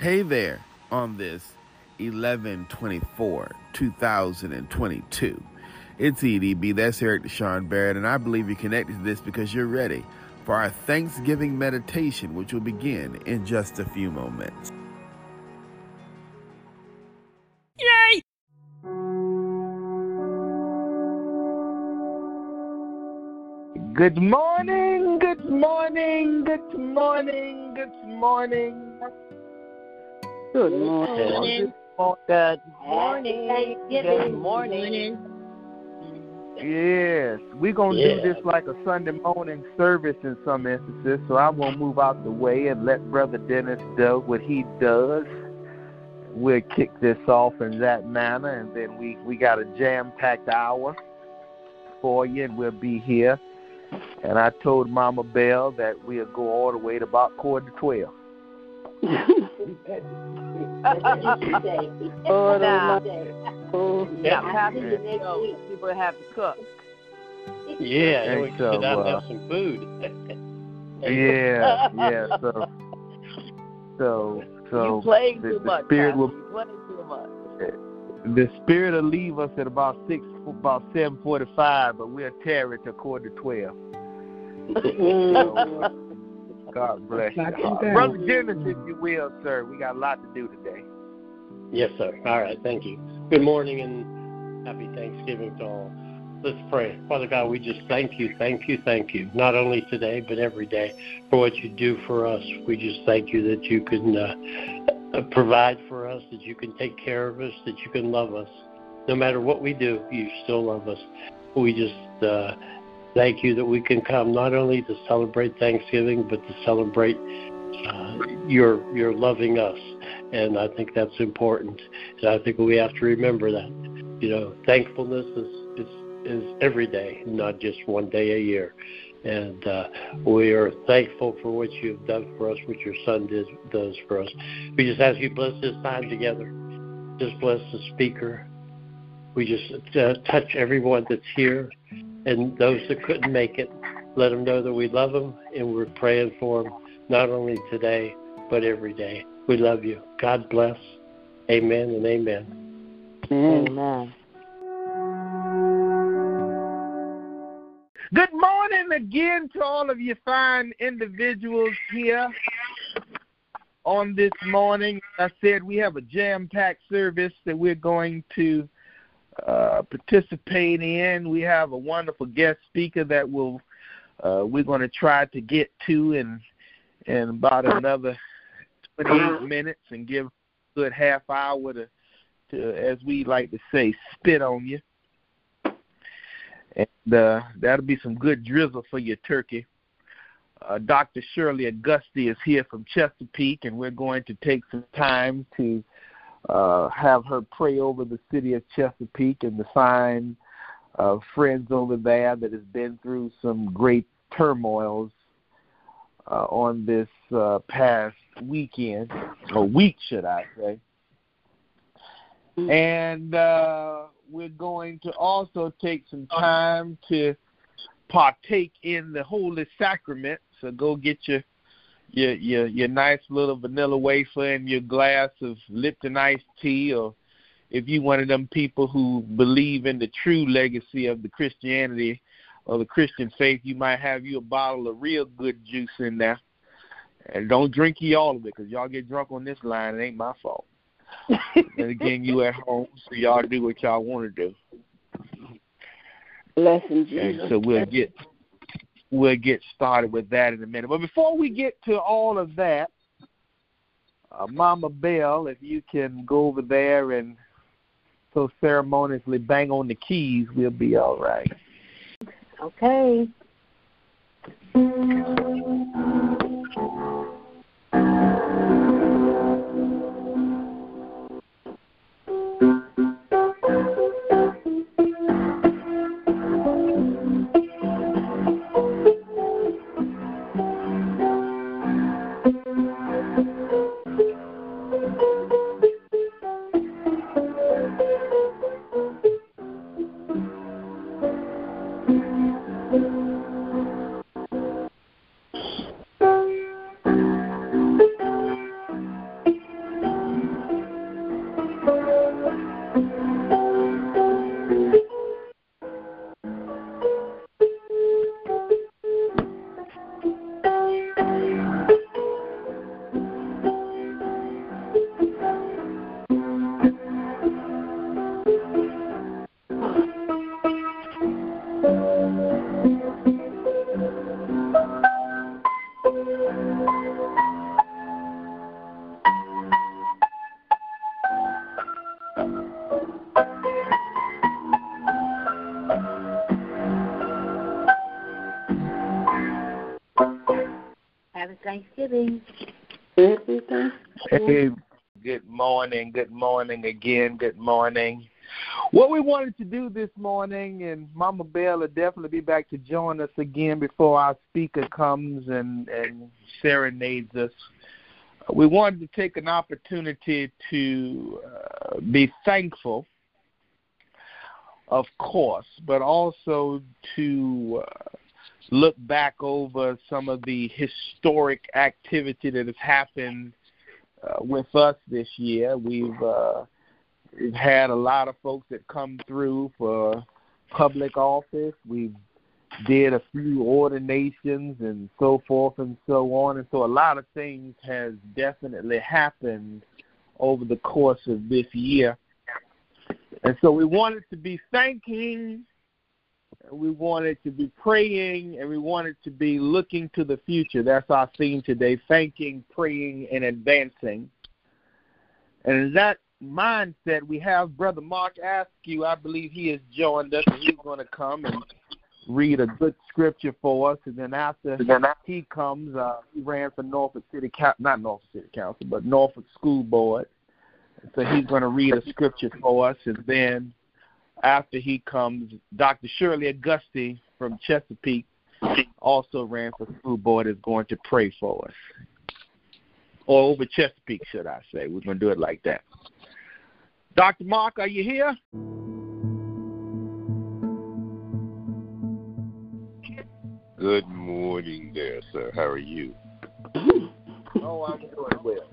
Hey there on this 1124 2022. It's EDB, that's Eric Deshaun Barrett, and I believe you're connected to this because you're ready for our Thanksgiving meditation, which will begin in just a few moments. Yay! Good morning, good morning, good morning, good morning. Good morning. Good morning. Good morning. Yes, we're going to Yeah. do this like a Sunday morning service in some instances, so I'm going to move out the way and let Brother Dennis do what he does. We'll kick this off in that manner, and then we, we got a jam packed hour for you, and we'll be here. And I told Mama Bell that we'll go all the way to about quarter to 12. Oh, Nah. oh, Yeah, Pastor, you know, people have to cook. yeah, and we And so, sit uh, have some food. Yeah, yeah. So, so, so you playing the- too the much. spirit will- You playing too much. the spirit will leave us at about six, about seven forty-five, but we'll tarry to quarter to twelve. So, God bless you, brother Dennis, if you will, sir. We got a lot to do today. yes, sir. All right, thank you. Good morning and happy Thanksgiving to all. Let's pray. Father God, we just thank you, thank you, thank you. Not only today, but every day for what you do for us. We just thank you that you can uh, uh, provide for us, that you can take care of us, that you can love us. No matter what we do, you still love us. We just uh, thank you that we can come not only to celebrate Thanksgiving, but to celebrate uh, your your loving us. And I think that's important. And I think we have to remember that. You know, thankfulness is is, is every day, not just one day a year. And uh, we are thankful for what you've done for us, what your son did, does for us. We just ask you bless this time together. Just bless the speaker. We just uh, touch everyone that's here and those that couldn't make it. Let them know that we love them and we're praying for them, not only today, but every day. We love you. God bless. Amen and amen. Amen. Good morning again to all of you fine individuals here on this morning. I said we have a jam-packed service that we're going to uh, participate in. We have a wonderful guest speaker that will uh, we're going to try to get to in in about another 28 minutes and give a good half hour to, to as we like to say, spit on you and uh, that'll be some good drizzle for your turkey. Uh, Dr. Shirley Augusti is here from Chesapeake, and we're going to take some time to uh, have her pray over the city of Chesapeake and the fine uh, friends over there that has been through some great turmoils uh, on this uh, past weekend, or week, should I say. And uh, we're going to also take some time to partake in the holy sacrament. So go get your your your, your nice little vanilla wafer and your glass of Lipton iced tea, or if you one of them people who believe in the true legacy of the Christianity or the Christian faith, you might have you a bottle of real good juice in there. And don't drink you all of it, because y'all get drunk on this line. It ain't my fault. and again, you at home, so y'all do what y'all want to do. Blessing And Jesus. so we'll get we'll get started with that in a minute. But before we get to all of that, uh, Mama Bell, if you can go over there and so ceremoniously bang on the keys, we'll be all right. Okay. Morning again. Good morning. What we wanted to do this morning, and Mama Bell will definitely be back to join us again before our speaker comes and, and serenades us. We wanted to take an opportunity to uh, be thankful, of course, but also to uh, look back over some of the historic activity that has happened uh, with us this year. We've uh, we've had a lot of folks that come through for public office. We've did a few ordinations and so forth and so on, and so a lot of things has definitely happened over the course of this year. And so we wanted to be thanking we wanted to be praying and we wanted to be looking to the future. That's our theme today thanking, praying, and advancing. And in that mindset, we have Brother Mark Askew. I believe he has joined us and he's going to come and read a good scripture for us. And then after he comes, uh, he ran for Norfolk City, not Norfolk City Council, but Norfolk School Board. So he's going to read a scripture for us. And then after he comes, Dr. Shirley Auguste from Chesapeake, also ran for school board, is going to pray for us. Or over Chesapeake, should I say. We're going to do it like that. Dr. Mark, are you here? Good morning there, sir. How are you? Oh, I'm doing well.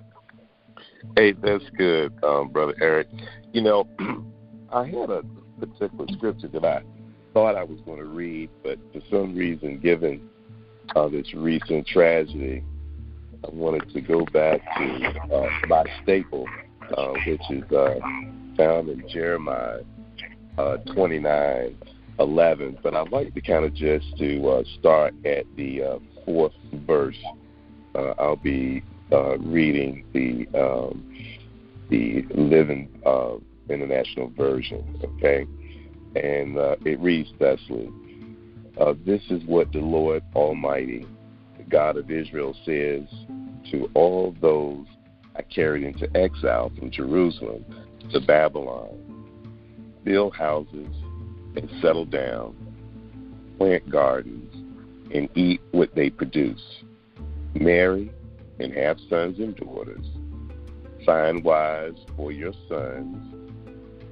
Hey, that's good, um, Brother Eric. You know, I had a particular scripture that I thought I was going to read, but for some reason, given uh, this recent tragedy, I wanted to go back to uh, my staple, uh, which is uh, found in Jeremiah uh, 29 11. But I'd like to kind of just to uh, start at the uh, fourth verse. Uh, I'll be uh, reading the um, the Living uh, International Version, okay? And uh, it reads thusly uh, This is what the Lord Almighty, the God of Israel, says to all those I carried into exile from Jerusalem to Babylon. Build houses and settle down, plant gardens, and eat what they produce, marry and have sons and daughters, find wives for your sons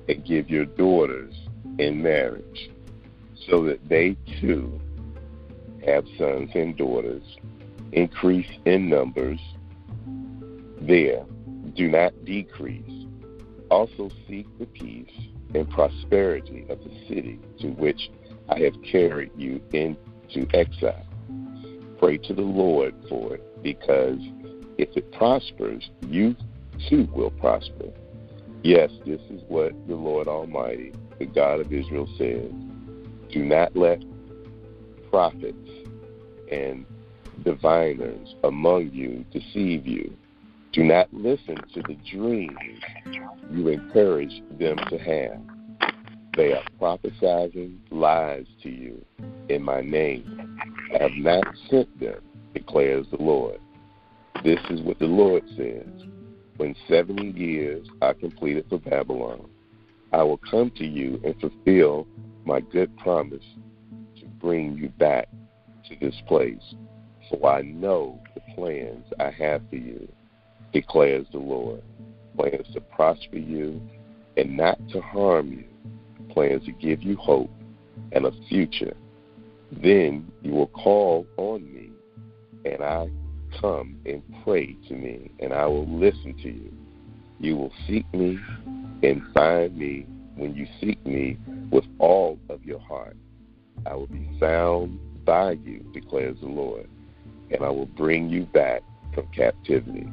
and give your daughters in marriage, so that they too have sons and daughters, increase in numbers there, do not decrease. Also seek the peace and prosperity of the city to which I have carried you into exile. Pray to the Lord for it, because if it prospers, you too will prosper. Yes, this is what the Lord Almighty, the God of Israel, says. Do not let prophets and diviners among you deceive you. Do not listen to the dreams you encourage them to have. They are prophesying lies to you in my name. I have not sent them, declares the Lord. This is what the Lord says when 70 years are completed for Babylon, I will come to you and fulfill my good promise to bring you back to this place. For I know the plans I have for you, declares the Lord. Plans to prosper you and not to harm you, plans to give you hope and a future. Then you will call on me, and I come and pray to me, and I will listen to you. You will seek me and find me when you seek me with all of your heart. I will be found by you, declares the Lord, and I will bring you back from captivity.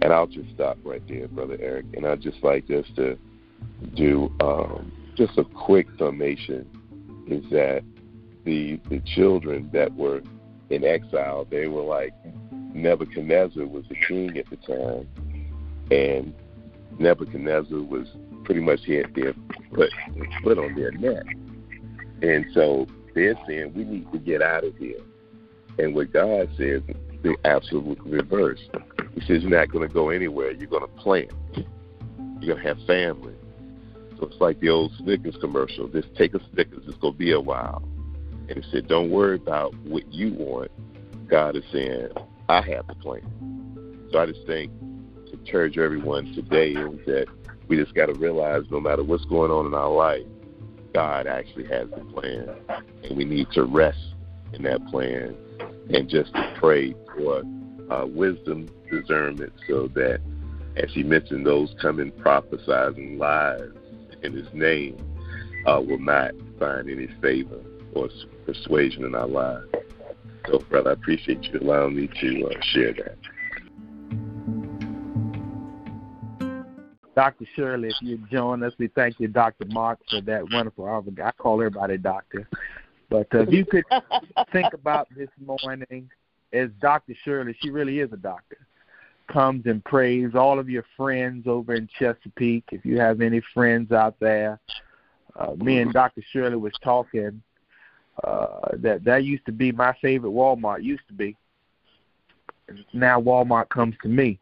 And I'll just stop right there, Brother Eric. And I'd just like us to do um, just a quick summation is that the the children that were in exile, they were like Nebuchadnezzar was the king at the time, and Nebuchadnezzar was pretty much had their put foot on their neck, and so they're saying we need to get out of here. And what God says, the absolute reverse. He says you're not going to go anywhere. You're going to plant. You're going to have family. So it's like the old Snickers commercial. Just take a Snickers. It's going to be a while. And he said, don't worry about what you want. God is saying, I have the plan. So I just think to encourage everyone today is that we just got to realize no matter what's going on in our life, God actually has the plan. And we need to rest in that plan and just pray for uh, wisdom, discernment, so that, as he mentioned, those coming prophesizing lies in his name uh, will not find any favor or persuasion in our lives. So, brother, I appreciate you allowing me to uh, share that. Dr. Shirley, if you join us, we thank you, Dr. Mark, for that wonderful. I call everybody doctor. But uh, if you could think about this morning as Dr. Shirley, she really is a doctor, comes and prays all of your friends over in Chesapeake. If you have any friends out there, uh, me and Dr. Shirley was talking uh, that that used to be my favorite Walmart. Used to be. Now Walmart comes to me,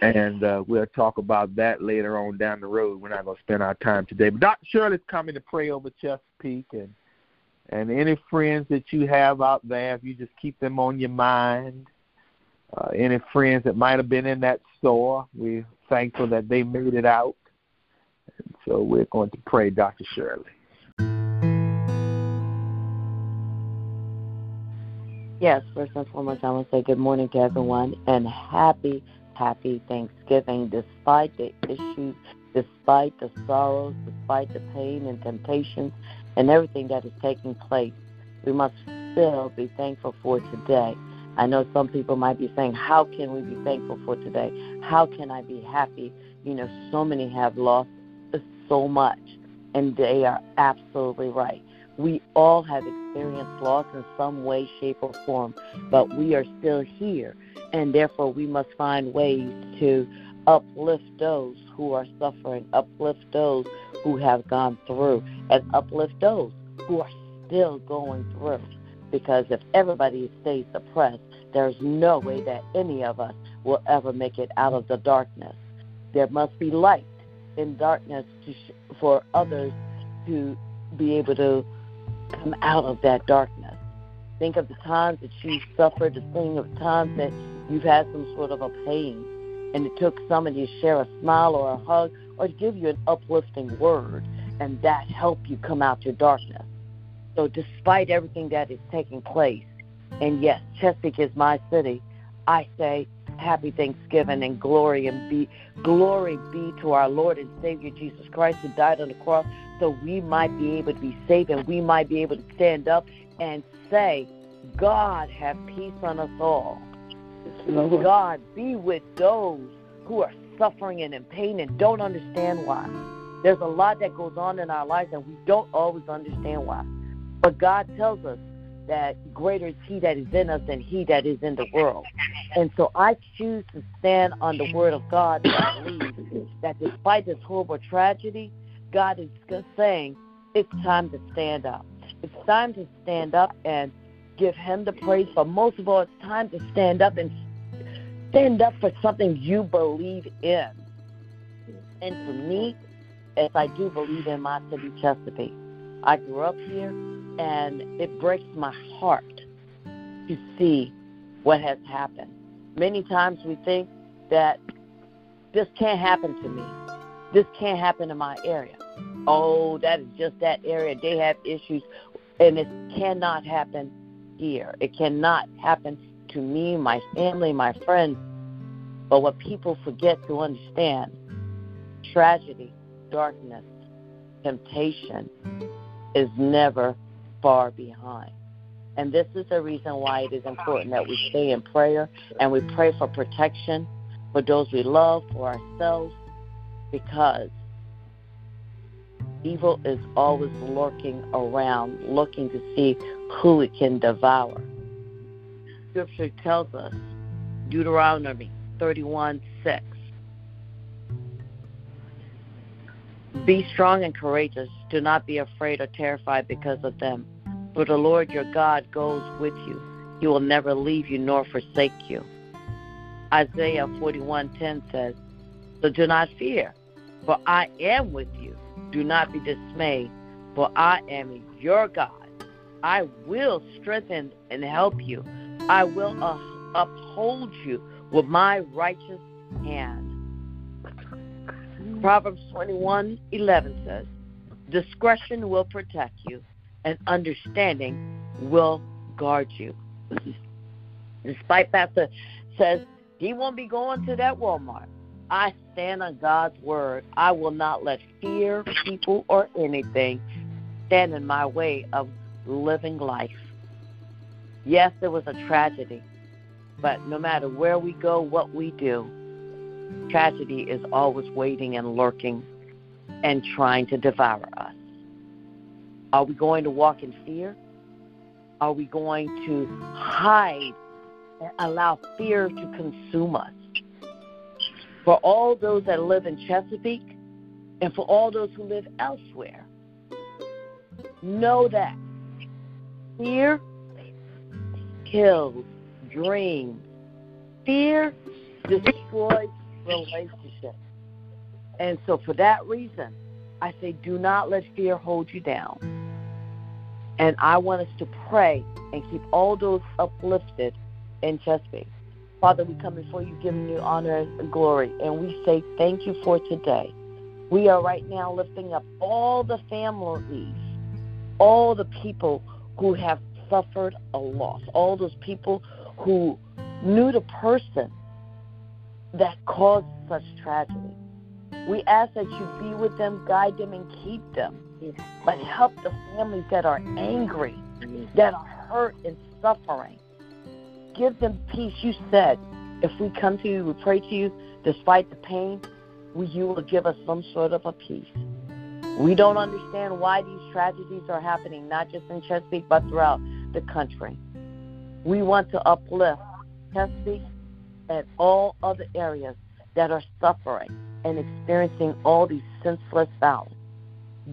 and uh, we'll talk about that later on down the road. We're not going to spend our time today. But Dr. Shirley's coming to pray over Chesapeake and and any friends that you have out there, if you just keep them on your mind. Uh, any friends that might have been in that store, we're thankful that they made it out. And so we're going to pray, Dr. Shirley. Yes, first and foremost, I want to say good morning to everyone and happy, happy Thanksgiving despite the issues, despite the sorrows, despite the pain and temptations and everything that is taking place. We must still be thankful for today. I know some people might be saying, How can we be thankful for today? How can I be happy? You know, so many have lost so much, and they are absolutely right. We all have experienced loss in some way, shape, or form, but we are still here, and therefore we must find ways to uplift those who are suffering, uplift those who have gone through, and uplift those who are still going through. Because if everybody stays suppressed, there's no way that any of us will ever make it out of the darkness. There must be light in darkness sh- for others to be able to come out of that darkness. Think of the times that you've suffered, the think of times that you've had some sort of a pain, and it took somebody to share a smile or a hug or to give you an uplifting word, and that helped you come out your darkness. So, despite everything that is taking place, and yes, Chesapeake is my city, I say happy Thanksgiving and glory and be glory be to our Lord and Savior Jesus Christ who died on the cross so we might be able to be saved and we might be able to stand up and say, God have peace on us all. God be with those who are suffering and in pain and don't understand why. There's a lot that goes on in our lives and we don't always understand why. But God tells us that greater is He that is in us than He that is in the world. And so I choose to stand on the Word of God and believe that despite this horrible tragedy, God is saying it's time to stand up. It's time to stand up and give Him the praise, but most of all, it's time to stand up and stand up for something you believe in. And for me, as I do believe in my city, Chesapeake, I grew up here, and it breaks my heart to see what has happened. Many times we think that this can't happen to me. This can't happen in my area. Oh, that is just that area. They have issues, and it cannot happen here. It cannot happen to me, my family, my friends. But what people forget to understand tragedy, darkness, temptation is never far behind. And this is the reason why it is important that we stay in prayer and we pray for protection for those we love, for ourselves, because evil is always lurking around, looking to see who it can devour. scripture tells us, Deuteronomy 31 6. Be strong and courageous. Do not be afraid or terrified because of them. For the Lord your God goes with you. He will never leave you nor forsake you. Isaiah 41:10 says, "So do not fear, for I am with you. Do not be dismayed, for I am your God. I will strengthen and help you. I will uh, uphold you with my righteous hand." Proverbs 21:11 says, "Discretion will protect you, and understanding will guard you." Despite Pastor says he won't be going to that Walmart. I stand on God's word. I will not let fear, people, or anything stand in my way of living life. Yes, there was a tragedy, but no matter where we go, what we do, tragedy is always waiting and lurking and trying to devour us. Are we going to walk in fear? Are we going to hide and allow fear to consume us? For all those that live in Chesapeake and for all those who live elsewhere, know that fear kills dreams. Fear destroys relationships. And so, for that reason, I say do not let fear hold you down. And I want us to pray and keep all those uplifted in Chesapeake. Father, we come before you giving you honor and glory, and we say thank you for today. We are right now lifting up all the families, all the people who have suffered a loss, all those people who knew the person that caused such tragedy. We ask that you be with them, guide them, and keep them. But help the families that are angry, that are hurt and suffering. Give them peace. You said, if we come to you, we pray to you, despite the pain, you will give us some sort of a peace. We don't understand why these tragedies are happening, not just in Chesapeake, but throughout the country. We want to uplift Chesapeake and all other areas that are suffering and experiencing all these senseless violence.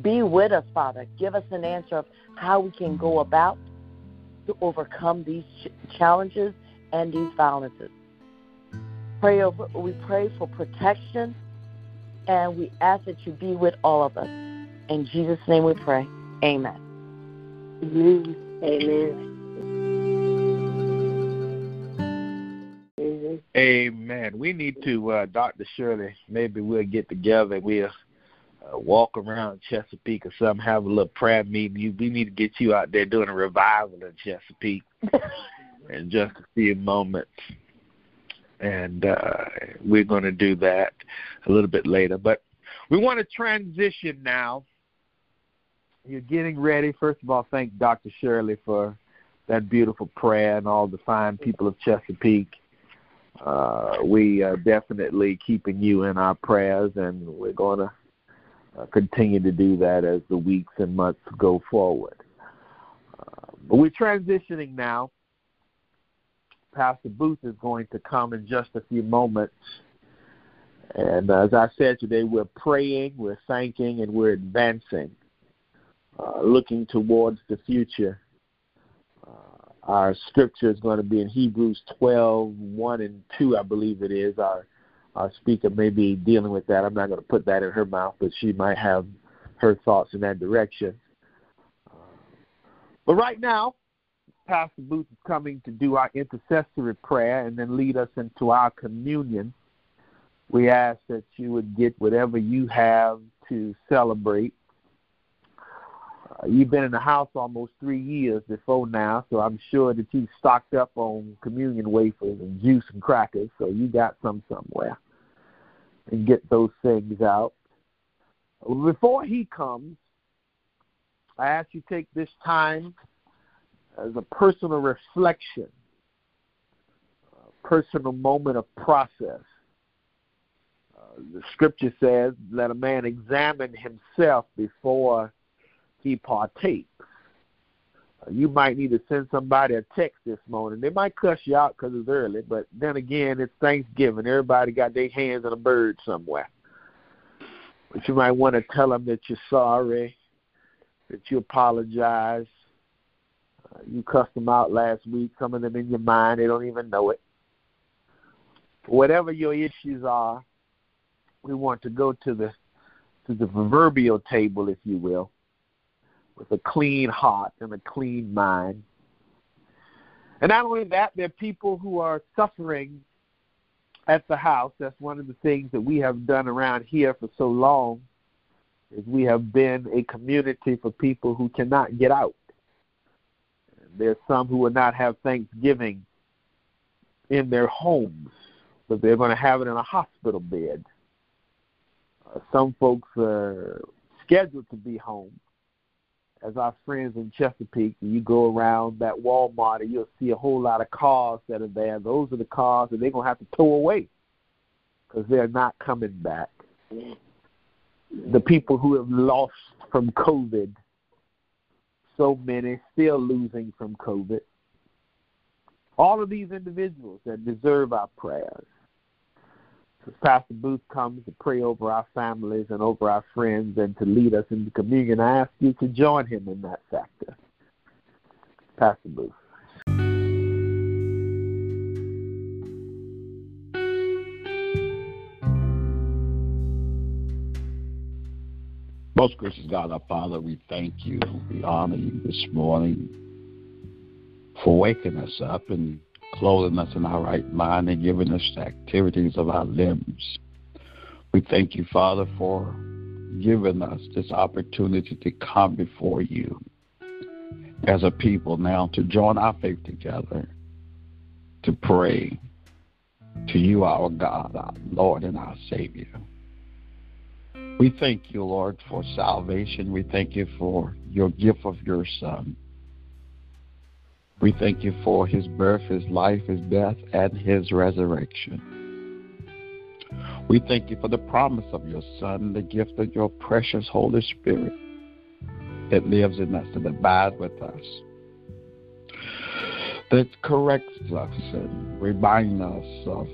Be with us, Father. Give us an answer of how we can go about to overcome these ch- challenges and these violences. Pray over, we pray for protection, and we ask that you be with all of us. In Jesus' name we pray. Amen. Amen. Amen. Amen. We need to, uh, Dr. Shirley, maybe we'll get together. We'll uh, walk around Chesapeake or something, have a little prayer meeting. You, we need to get you out there doing a revival in Chesapeake in just a few moments. And uh, we're going to do that a little bit later. But we want to transition now. You're getting ready. First of all, thank Dr. Shirley for that beautiful prayer and all the fine people of Chesapeake. Uh, we are definitely keeping you in our prayers, and we're going to uh, continue to do that as the weeks and months go forward. Uh, but we're transitioning now. Pastor Booth is going to come in just a few moments. And as I said today, we're praying, we're thanking, and we're advancing, uh, looking towards the future. Uh, our scripture is going to be in Hebrews 12, 1 and 2, I believe it is. Our our speaker may be dealing with that. I'm not going to put that in her mouth, but she might have her thoughts in that direction. Uh, but right now, Pastor Booth is coming to do our intercessory prayer and then lead us into our communion. We ask that you would get whatever you have to celebrate. You've been in the house almost three years before now, so I'm sure that you've stocked up on communion wafers and juice and crackers, so you got some somewhere. And get those things out. Before he comes, I ask you take this time as a personal reflection, a personal moment of process. Uh, the scripture says, let a man examine himself before he partakes. you might need to send somebody a text this morning. They might cuss you out because it's early, but then again, it's Thanksgiving. Everybody got their hands on a bird somewhere. But you might want to tell them that you're sorry, that you apologize. Uh, you cussed them out last week. Some of them in your mind, they don't even know it. Whatever your issues are, we want to go to the to the proverbial table, if you will, with a clean heart and a clean mind. And not only that, there are people who are suffering at the house. That's one of the things that we have done around here for so long is we have been a community for people who cannot get out. There's some who will not have Thanksgiving in their homes, but they're going to have it in a hospital bed. Uh, some folks are scheduled to be home. As our friends in Chesapeake, you go around that Walmart and you'll see a whole lot of cars that are there. Those are the cars that they're going to have to tow away because they're not coming back. The people who have lost from COVID, so many still losing from COVID. All of these individuals that deserve our prayers. As Pastor Booth comes to pray over our families and over our friends and to lead us into communion, I ask you to join him in that factor. Pastor Booth. Most gracious God, our Father, we thank you. We honor you this morning for waking us up and clothing us in our right mind and giving us the activities of our limbs. We thank you, Father, for giving us this opportunity to come before you as a people now to join our faith together, to pray to you, our God, our Lord, and our Savior. We thank you, Lord, for salvation. We thank you for your gift of your Son. We thank you for his birth, his life, his death, and his resurrection. We thank you for the promise of your Son, the gift of your precious Holy Spirit that lives in us and abides with us, that corrects us and reminds us of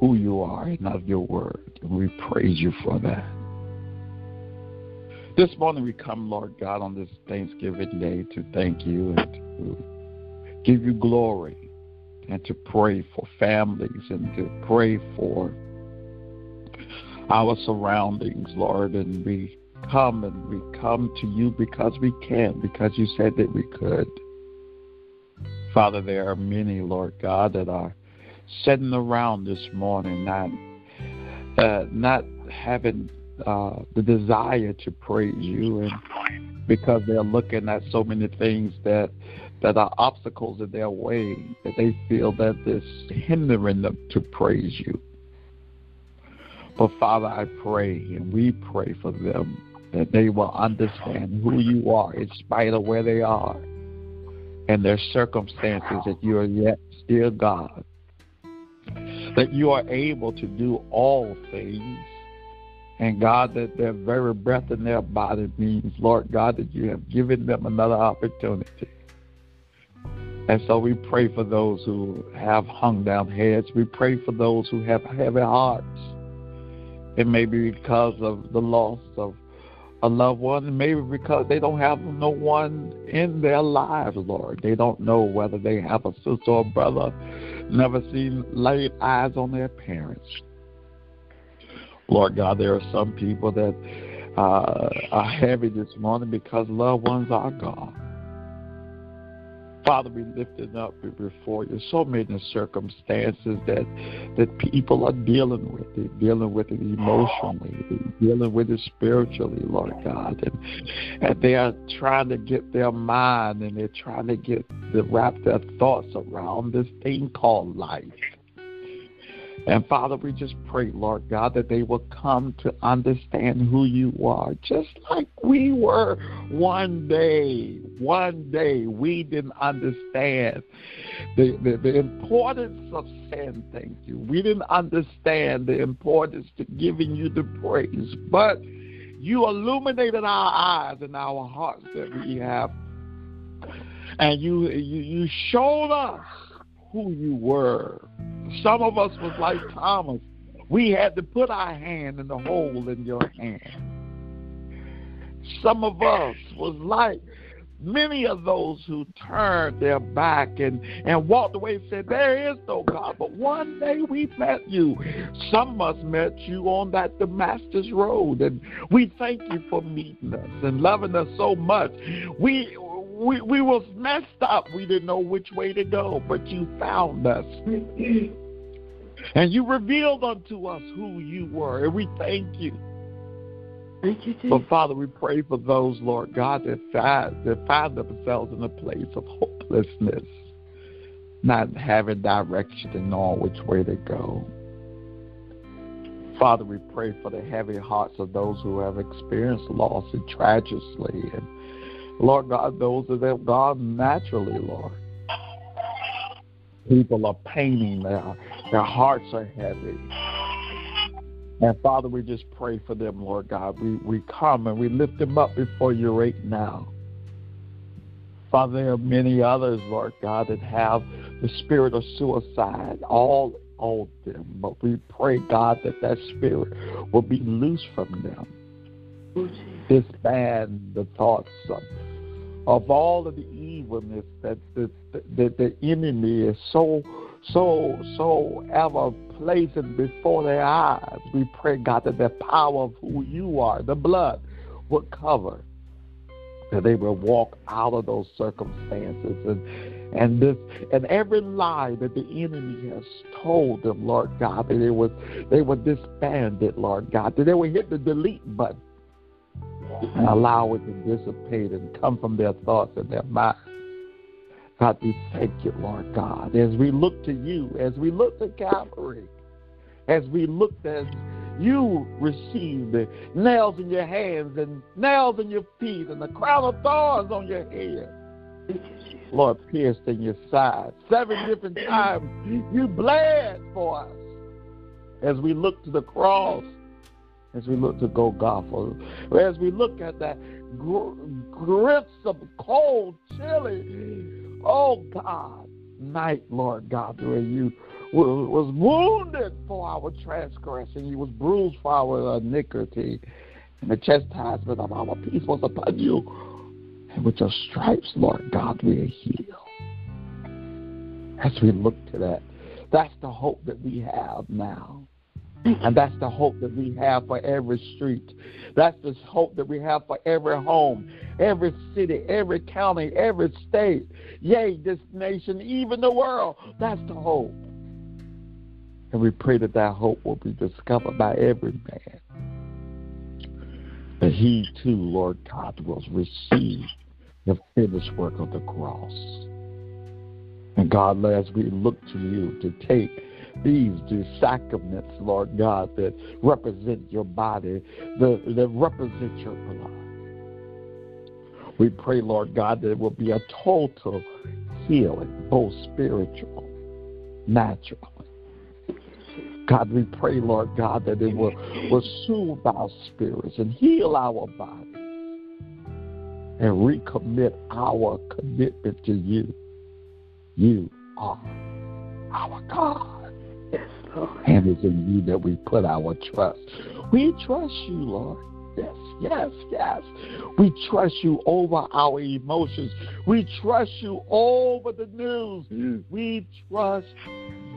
who you are and of your word. And we praise you for that. This morning we come, Lord God, on this Thanksgiving Day to thank you and to give you glory and to pray for families and to pray for our surroundings, Lord. And we come and we come to you because we can, because you said that we could. Father, there are many, Lord God, that are sitting around this morning, not uh, not having uh, the desire to praise you, and because they're looking at so many things that that are obstacles in their way that they feel that is hindering them to praise you. But Father, I pray and we pray for them that they will understand who you are in spite of where they are and their circumstances, that you are yet still God. That you are able to do all things. And God, that their very breath in their body means, Lord God, that you have given them another opportunity and so we pray for those who have hung down heads. We pray for those who have heavy hearts. It may be because of the loss of a loved one, maybe because they don't have no one in their lives, Lord. They don't know whether they have a sister or brother, never seen laid eyes on their parents. Lord God, there are some people that uh, are heavy this morning because loved ones are gone. Father, we lifted up before you so many circumstances that that people are dealing with. They're dealing with it emotionally. They're dealing with it spiritually, Lord God. And, and they are trying to get their mind and they're trying to get to wrap their thoughts around this thing called life. And Father, we just pray, Lord God, that they will come to understand who you are, just like we were one day. One day we didn't understand the, the, the importance of sin, thank you. We didn't understand the importance to giving you the praise. But you illuminated our eyes and our hearts that we have And you, you, you showed us who you were. Some of us was like Thomas. We had to put our hand in the hole in your hand. Some of us was like many of those who turned their back and, and walked away said, There is no God. But one day we met you. Some of us met you on that Damascus road. And we thank you for meeting us and loving us so much. We we, we was messed up. We didn't know which way to go, but you found us. and you revealed unto us who you were. And we thank you. Thank you, Jesus. But Father, we pray for those, Lord God, that find, that find themselves in a place of hopelessness, not having direction and knowing which way to go. Father, we pray for the heavy hearts of those who have experienced loss and tragically, and Lord God, those that have gone naturally, Lord. People are paining, their, their hearts are heavy. And Father, we just pray for them, Lord God. We, we come and we lift them up before you right now. Father, there are many others, Lord God, that have the spirit of suicide all on them. But we pray, God, that that spirit will be loose from them. Disband the thoughts of, of all of the evilness that the, that the enemy is so so so ever placing before their eyes. We pray, God, that the power of who you are, the blood, would cover. That they will walk out of those circumstances and and this and every lie that the enemy has told them, Lord God, that they would they would disband it, Lord God, that they would hit the delete button and allow it to dissipate and come from their thoughts and their minds. God, we thank you, Lord God, as we look to you, as we look to Calvary, as we look as you received the nails in your hands and nails in your feet and the crown of thorns on your head. Lord, pierced in your side. Seven different times you bled for us. As we look to the cross, as we look to Golgotha, as we look at that gr- grips of cold, chilly, oh God, night, Lord God, where you was wounded for our transgression, you was bruised for our iniquity, and the chastisement of our peace was upon you. And with your stripes, Lord God, we are healed. As we look to that, that's the hope that we have now. And that's the hope that we have for every street. That's the hope that we have for every home, every city, every county, every state. Yea, this nation, even the world. That's the hope. And we pray that that hope will be discovered by every man. That he too, Lord God, will receive the finished work of the cross. And God, as we look to you to take these the sacraments, Lord God, that represent your body, the, that represent your blood. We pray, Lord God, that it will be a total healing, both spiritual, natural. God, we pray, Lord God, that it will, will soothe our spirits and heal our bodies and recommit our commitment to you. You are our God. Yes, Lord. And it's in you that we put our trust. We trust you, Lord. Yes, yes, yes. We trust you over our emotions. We trust you over the news. We trust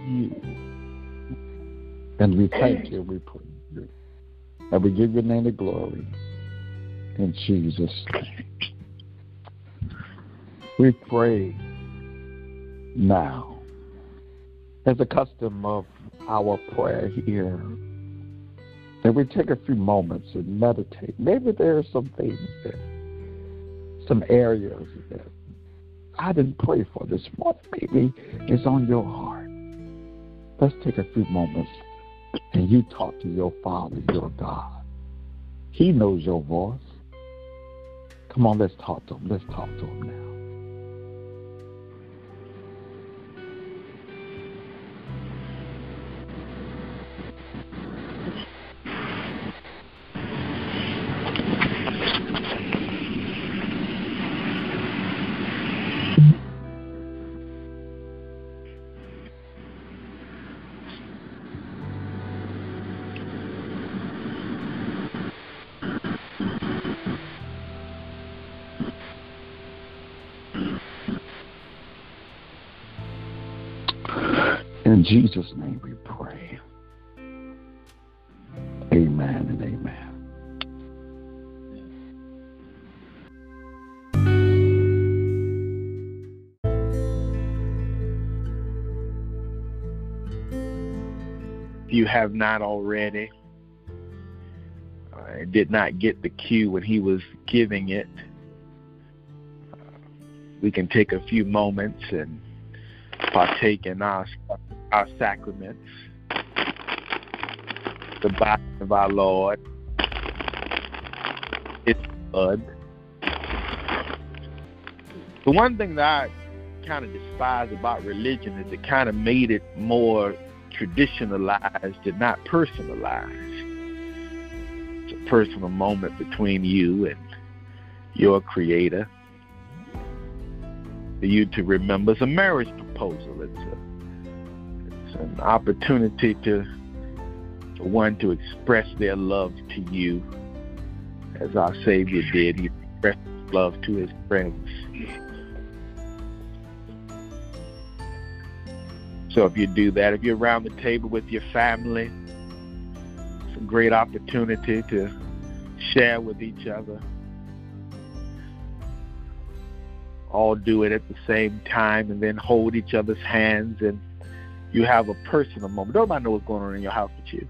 you. And we thank you. We praise you. And we give your name the glory. In Jesus' name. We pray now as a custom of our prayer here, that we take a few moments and meditate. Maybe there are some things that, some areas that I didn't pray for this morning. Maybe it's on your heart. Let's take a few moments and you talk to your Father, your God. He knows your voice. Come on, let's talk to him. Let's talk to him now. Jesus' name we pray. Amen and amen. If you have not already, uh, did not get the cue when he was giving it, we can take a few moments and partake in our our sacraments, the body of our Lord, His blood. The one thing that I kind of despise about religion is it kind of made it more traditionalized and not personalized. It's a personal moment between you and your creator. For you to remember it's a marriage proposal. It's a an opportunity to one to express their love to you as our Savior did. He expressed love to his friends. So if you do that, if you're around the table with your family, it's a great opportunity to share with each other. All do it at the same time and then hold each other's hands and you have a personal moment. Nobody know what's going on in your house with you.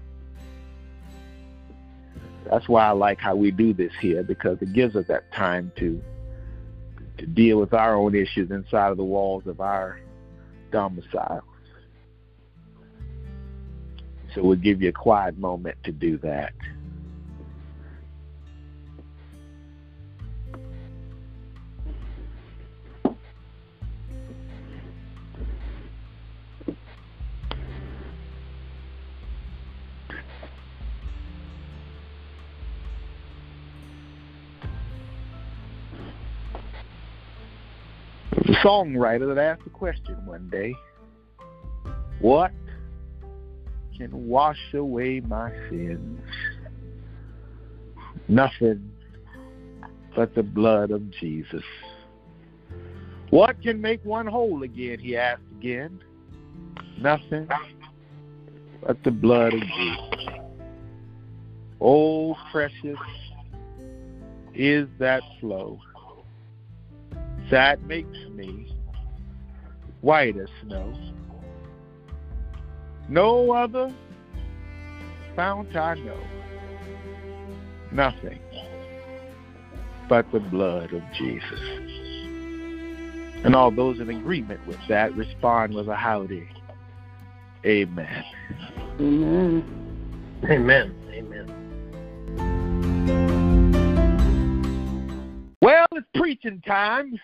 That's why I like how we do this here because it gives us that time to to deal with our own issues inside of the walls of our domicile. So we'll give you a quiet moment to do that. Songwriter that asked the question one day, What can wash away my sins. Nothing but the blood of Jesus. What can make one whole again? He asked again. Nothing but the blood of Jesus. Oh, precious is that flow that makes me white as snow. No other fount I know. Nothing but the blood of Jesus. And all those in agreement with that respond with a howdy. Amen. Amen. Amen. Amen. Well, it's preaching time.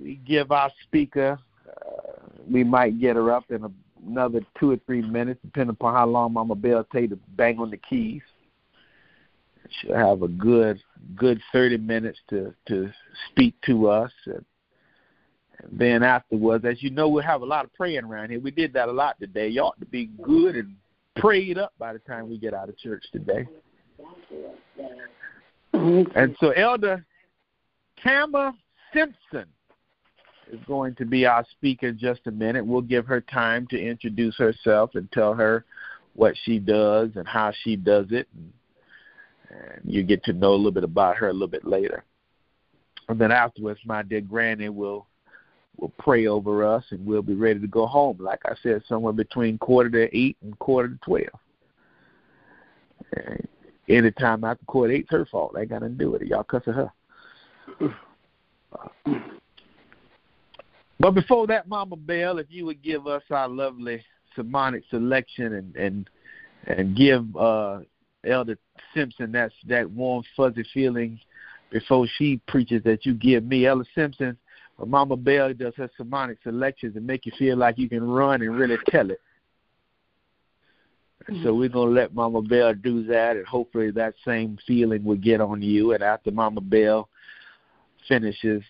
We give our speaker, uh, we might get her up in a another two or three minutes, depending upon how long Mama Bell take to bang on the keys. She'll have a good good thirty minutes to to speak to us, and, and then afterwards, as you know, we'll have a lot of praying around here. We did that a lot today. You ought to be good and prayed up by the time we get out of church today. And so, Elder Tamma Simpson is going to be our speaker in just a minute. We'll give her time to introduce herself and tell her what she does and how she does it. And, you get to know a little bit about her a little bit later. And then afterwards, my dear granny will will pray over us, and we'll be ready to go home. Like I said, somewhere between quarter to eight and quarter to twelve. And anytime after quarter eight's her fault. I got nothing to do with it. Y'all cussing her. But before that, Mama Bell, if you would give us our lovely sermonic selection and and and give uh, Elder Simpson that that warm fuzzy feeling before she preaches that you give me, Elder Simpson. Or Mama Bell does her sermonic selections and make you feel like you can run and really tell it. So we're gonna let Mama Bell do that, and hopefully that same feeling will get on you. And after Mama Bell finishes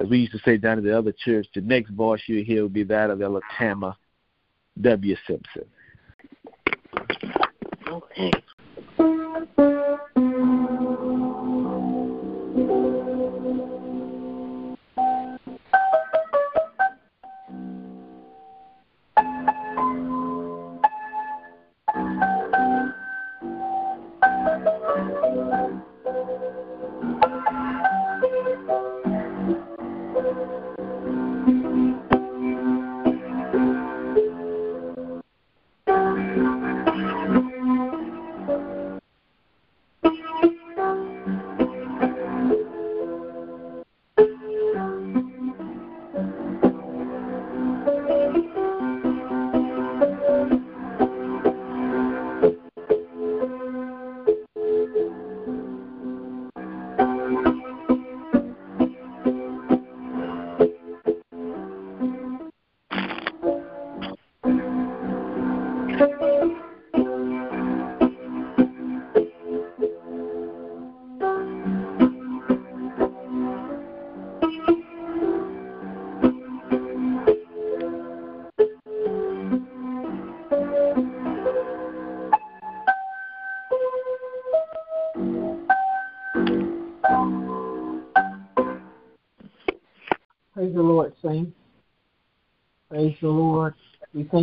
as we used to say down at the other church, the next voice you hear will be that of Elder Tamma W. Simpson. Okay.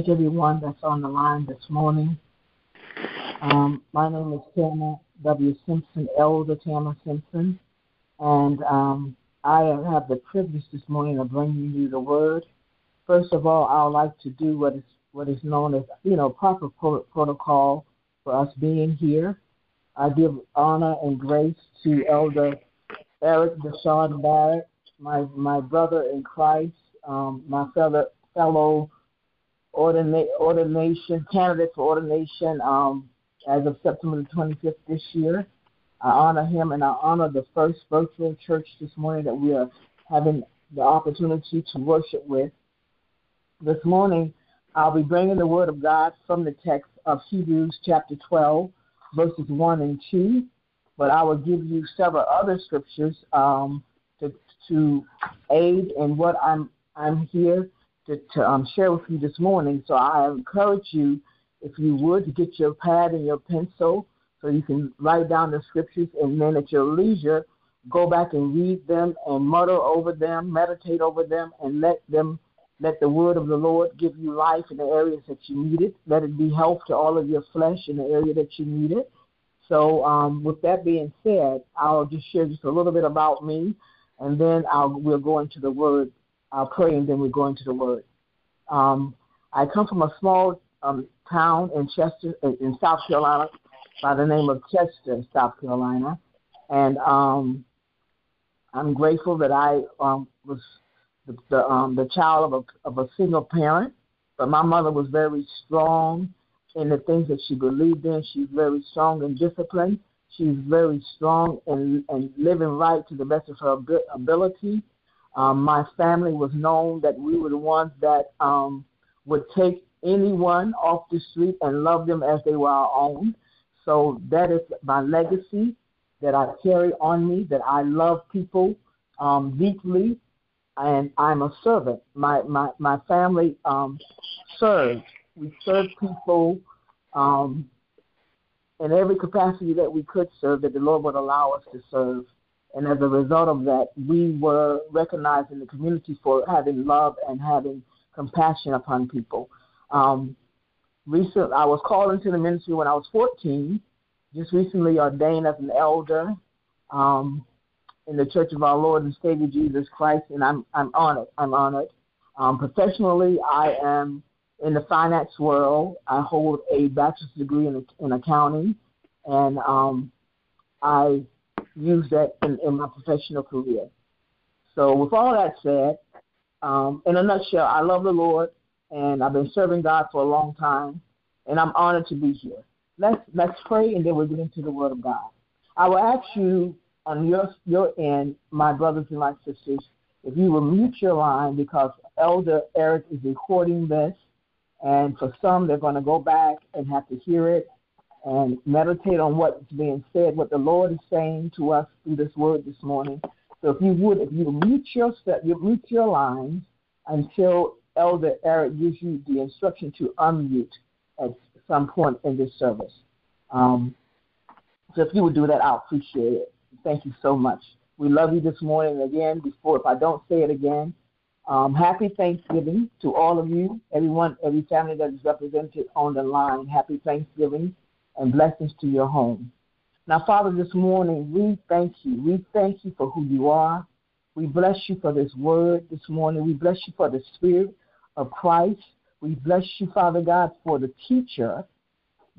Everyone that's on the line this morning. Um, my name is Tamma W. Simpson, Elder Tamma Simpson, and um, I have the privilege this morning of bringing you the word. First of all, I would like to do what is what is known as you know proper pro- protocol for us being here. I give honor and grace to Elder Eric Deshawn Barrett, my my brother in Christ, um, my fellow fellow ordina- ordination candidate for ordination um, as of September the 25th this year. I honor him and I honor the first virtual church this morning that we are having the opportunity to worship with. This morning, I'll be bringing the Word of God from the text of Hebrews chapter 12, verses 1 and 2, but I will give you several other scriptures um, to, to aid in what I'm, I'm here to, to um, share with you this morning. So I encourage you, if you would, to get your pad and your pencil so you can write down the scriptures and then at your leisure, go back and read them and mutter over them, meditate over them, and let them let the word of the Lord give you life in the areas that you need it. Let it be health to all of your flesh in the area that you need it. So, um, with that being said, I'll just share just a little bit about me, and then I'll, we'll go into the word. I'll and then we'll go into the word. Um, I come from a small um, town in Chester, in South Carolina, by the name of Chester, South Carolina, and um, I'm grateful that I um, was the the, um, the child of a of a single parent, but my mother was very strong in the things that she believed in. She's very strong in discipline. She's very strong in, in living right to the best of her ability. Um, my family was known that we were the ones that um, would take anyone off the street and love them as they were our own. So that is my legacy that I carry on me, that I love people um, deeply, and I'm a servant. My my my family um. We serve people um, in every capacity that we could serve, that the Lord would allow us to serve. And as a result of that, we were recognized in the community for having love and having compassion upon people. Um, recent, I was called into the ministry when I was 14. Just recently ordained as an elder. Um, in the Church of Our Lord and Savior Jesus Christ, and I'm I'm honored. I'm honored. Um, professionally, I am in the finance world. I hold a bachelor's degree in, in accounting, and um, I use that in, in my professional career. So, with all that said, um, in a nutshell, I love the Lord, and I've been serving God for a long time, and I'm honored to be here. Let's let's pray, and then we'll get into the Word of God. I will ask you on your your end, my brothers and my sisters, if you will mute your line because Elder Eric is recording this, and for some they're going to go back and have to hear it and meditate on what's being said, what the Lord is saying to us through this word this morning. So if you would, if you mute your you mute your lines until Elder Eric gives you the instruction to unmute at some point in this service. Um, so if you would do that, I'll appreciate it. Thank you so much. We love you this morning again. Before, if I don't say it again, um, happy Thanksgiving to all of you, everyone, every family that is represented on the line. Happy Thanksgiving and blessings to your home. Now, Father, this morning we thank you. We thank you for who you are. We bless you for this word this morning. We bless you for the Spirit of Christ. We bless you, Father God, for the teacher,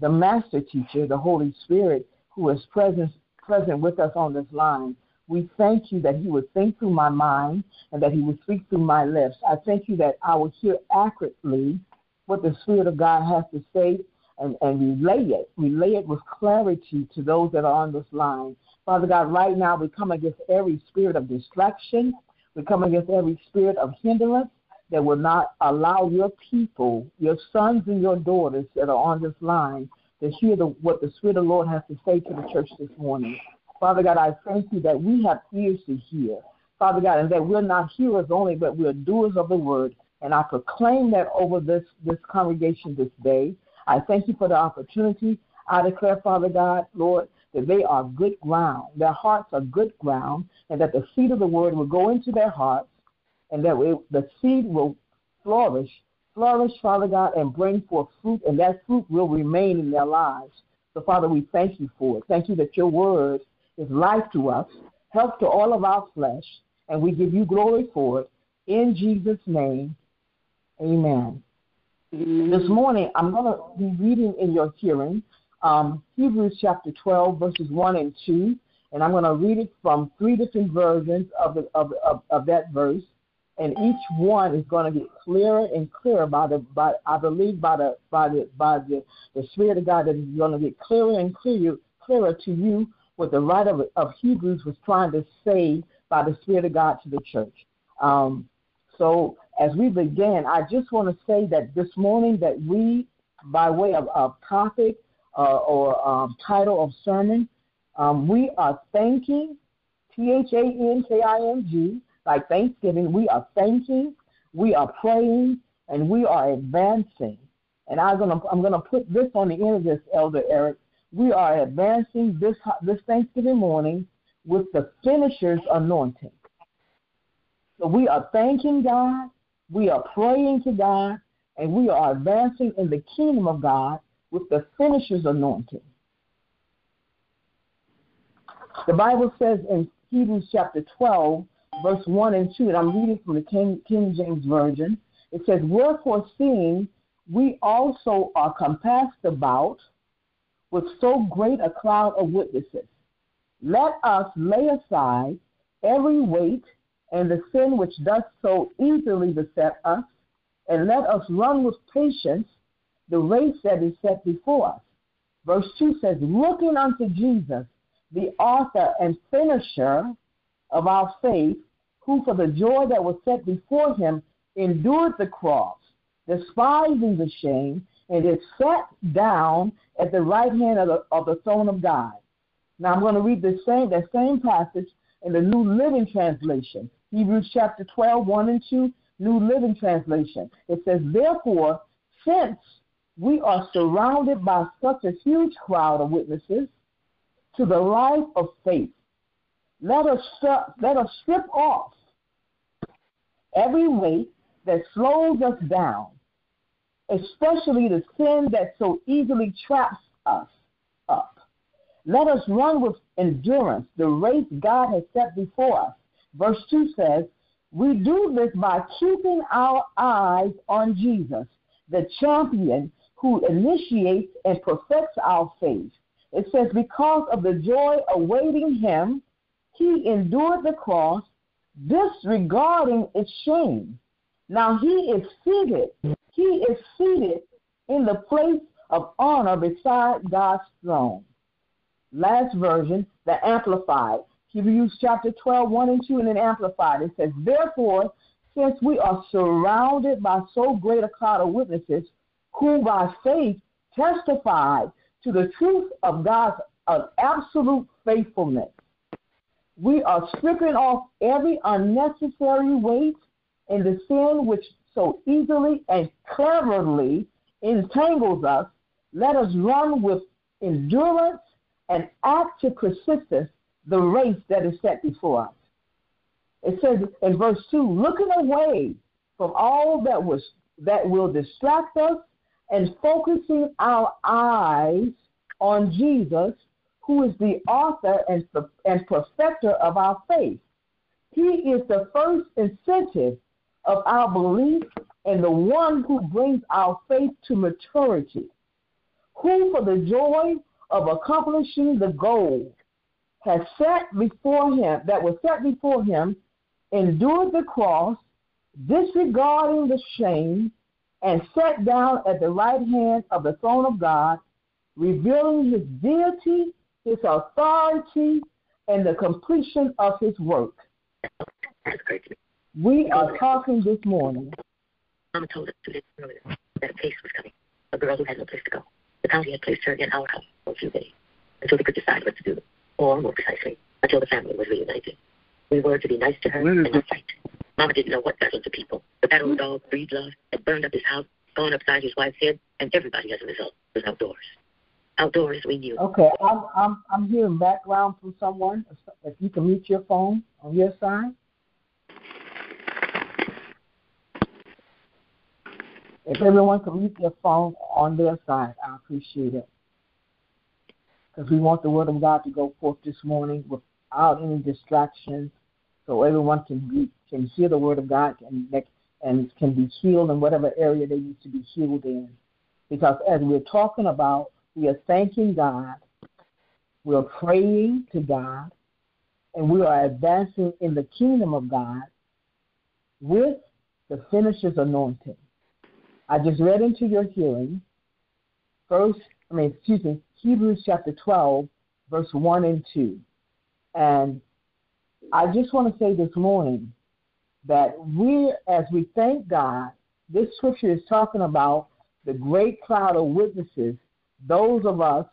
the master teacher, the Holy Spirit, who is present present with us on this line. We thank you that He would think through my mind and that He would speak through my lips. I thank you that I will hear accurately what the Spirit of God has to say and, and relay it, relay it with clarity to those that are on this line. Father God, right now we come against every spirit of distraction. We come against every spirit of hindrance that will not allow your people, your sons and your daughters that are on this line, to hear the, what the Spirit of the Lord has to say to the church this morning. Father God, I thank you that we have ears to hear. Father God, and that we're not hearers only, but we're doers of the word. And I proclaim that over this, this congregation this day. I thank you for the opportunity. I declare, Father God, Lord, that they are good ground. Their hearts are good ground, and that the seed of the word will go into their hearts and that we, the seed will flourish, flourish, Father God, and bring forth fruit, and that fruit will remain in their lives. So, Father, we thank you for it. Thank you that your word is life to us, health to all of our flesh, and we give you glory for it. In Jesus' name, amen. This morning, I'm going to be reading in your hearing um, Hebrews chapter 12, verses 1 and 2, and I'm going to read it from three different versions of, the, of, of, of that verse, and each one is going to get clearer and clearer by the by I believe by the by the by the, the Spirit of God that is going to get clearer and clearer clearer to you what the writer of, of Hebrews was trying to say by the Spirit of God to the church. Um, so as we begin, I just want to say that this morning that we, by way of, of topic uh, or um, title of sermon, um, we are thanking, T H A N K I N G, like Thanksgiving, we are thanking, we are praying, and we are advancing. And I'm gonna I'm gonna put this on the end of this, Elder Eric. We are advancing this this Thanksgiving morning with the finisher's anointing. So we are thanking God, we are praying to God, and we are advancing in the kingdom of God with the finisher's anointing. The Bible says in Hebrews chapter 12, verse 1 and 2, and I'm reading from the King, King James Version. It says, Wherefore, seeing we also are compassed about with so great a cloud of witnesses, let us lay aside every weight and the sin which does so easily beset us, and let us run with patience the race that is set before us. Verse 2 says, Looking unto Jesus, the author and finisher of our faith, who for the joy that was set before him endured the cross, despising the shame, and is set down at the right hand of the, of the throne of God. Now I'm going to read the same that same passage in the New Living Translation. Hebrews chapter 12, 1 and 2, New Living Translation. It says, Therefore, since we are surrounded by such a huge crowd of witnesses to the life of faith, let us, let us strip off every weight that slows us down, especially the sin that so easily traps us. Let us run with endurance the race God has set before us. Verse 2 says, We do this by keeping our eyes on Jesus, the champion who initiates and perfects our faith. It says, Because of the joy awaiting him, he endured the cross, disregarding its shame. Now he is seated, he is seated in the place of honor beside God's throne. Last version, the Amplified. Hebrews chapter 12, 1 and 2 in an Amplified. It says, Therefore, since we are surrounded by so great a cloud of witnesses, who by faith testified to the truth of God's absolute faithfulness, we are stripping off every unnecessary weight and the sin which so easily and cleverly entangles us. Let us run with endurance and act to persistence the race that is set before us. It says in verse 2 looking away from all that was that will distract us and focusing our eyes on Jesus, who is the author and, and perfecter of our faith. He is the first incentive of our belief and the one who brings our faith to maturity, who for the joy of accomplishing the goal has set before him, that was set before him, endured the cross, disregarding the shame, and sat down at the right hand of the throne of God, revealing his deity, his authority, and the completion of his work. We are talking this morning. Mama told us two days earlier that a case was coming, a girl who had no place to go. The county had placed her in our house for a few days until they could decide what to do or more precisely, until the family was reunited. We were to be nice to her and not fight. Mama didn't know what got into people. That old dog, Breedlove, had burned up his house, gone upside his wife's head, and everybody as a result was outdoors. Outdoors, we knew. Okay, I'm I'm I'm hearing background from someone. If you can mute your phone on your side. If everyone can mute their phone on their side, I appreciate it. Because we want the word of God to go forth this morning without any distractions, so everyone can be, can hear the word of God and and can be healed in whatever area they need to be healed in. Because as we're talking about, we are thanking God, we're praying to God, and we are advancing in the kingdom of God with the finisher's anointing. I just read into your hearing, first, I mean, excuse me, Hebrews chapter 12, verse 1 and 2. And I just want to say this morning that we, as we thank God, this scripture is talking about the great cloud of witnesses, those of us,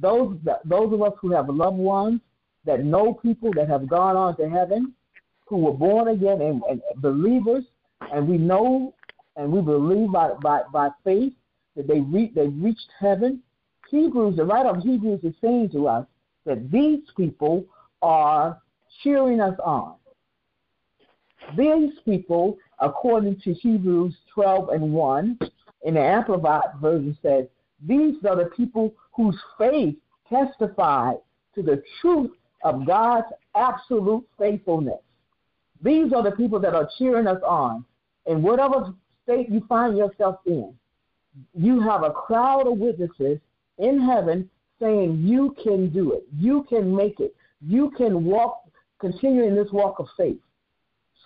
those those of us who have loved ones that know people that have gone on to heaven, who were born again and, and believers, and we know and we believe by, by, by faith that they re- they reached heaven. Hebrews, the writer of Hebrews is saying to us that these people are cheering us on. These people, according to Hebrews 12 and 1, in the Amplified Version says, these are the people whose faith testified to the truth of God's absolute faithfulness. These are the people that are cheering us on. In whatever state you find yourself in, you have a crowd of witnesses in heaven saying you can do it. You can make it. You can walk, continue in this walk of faith.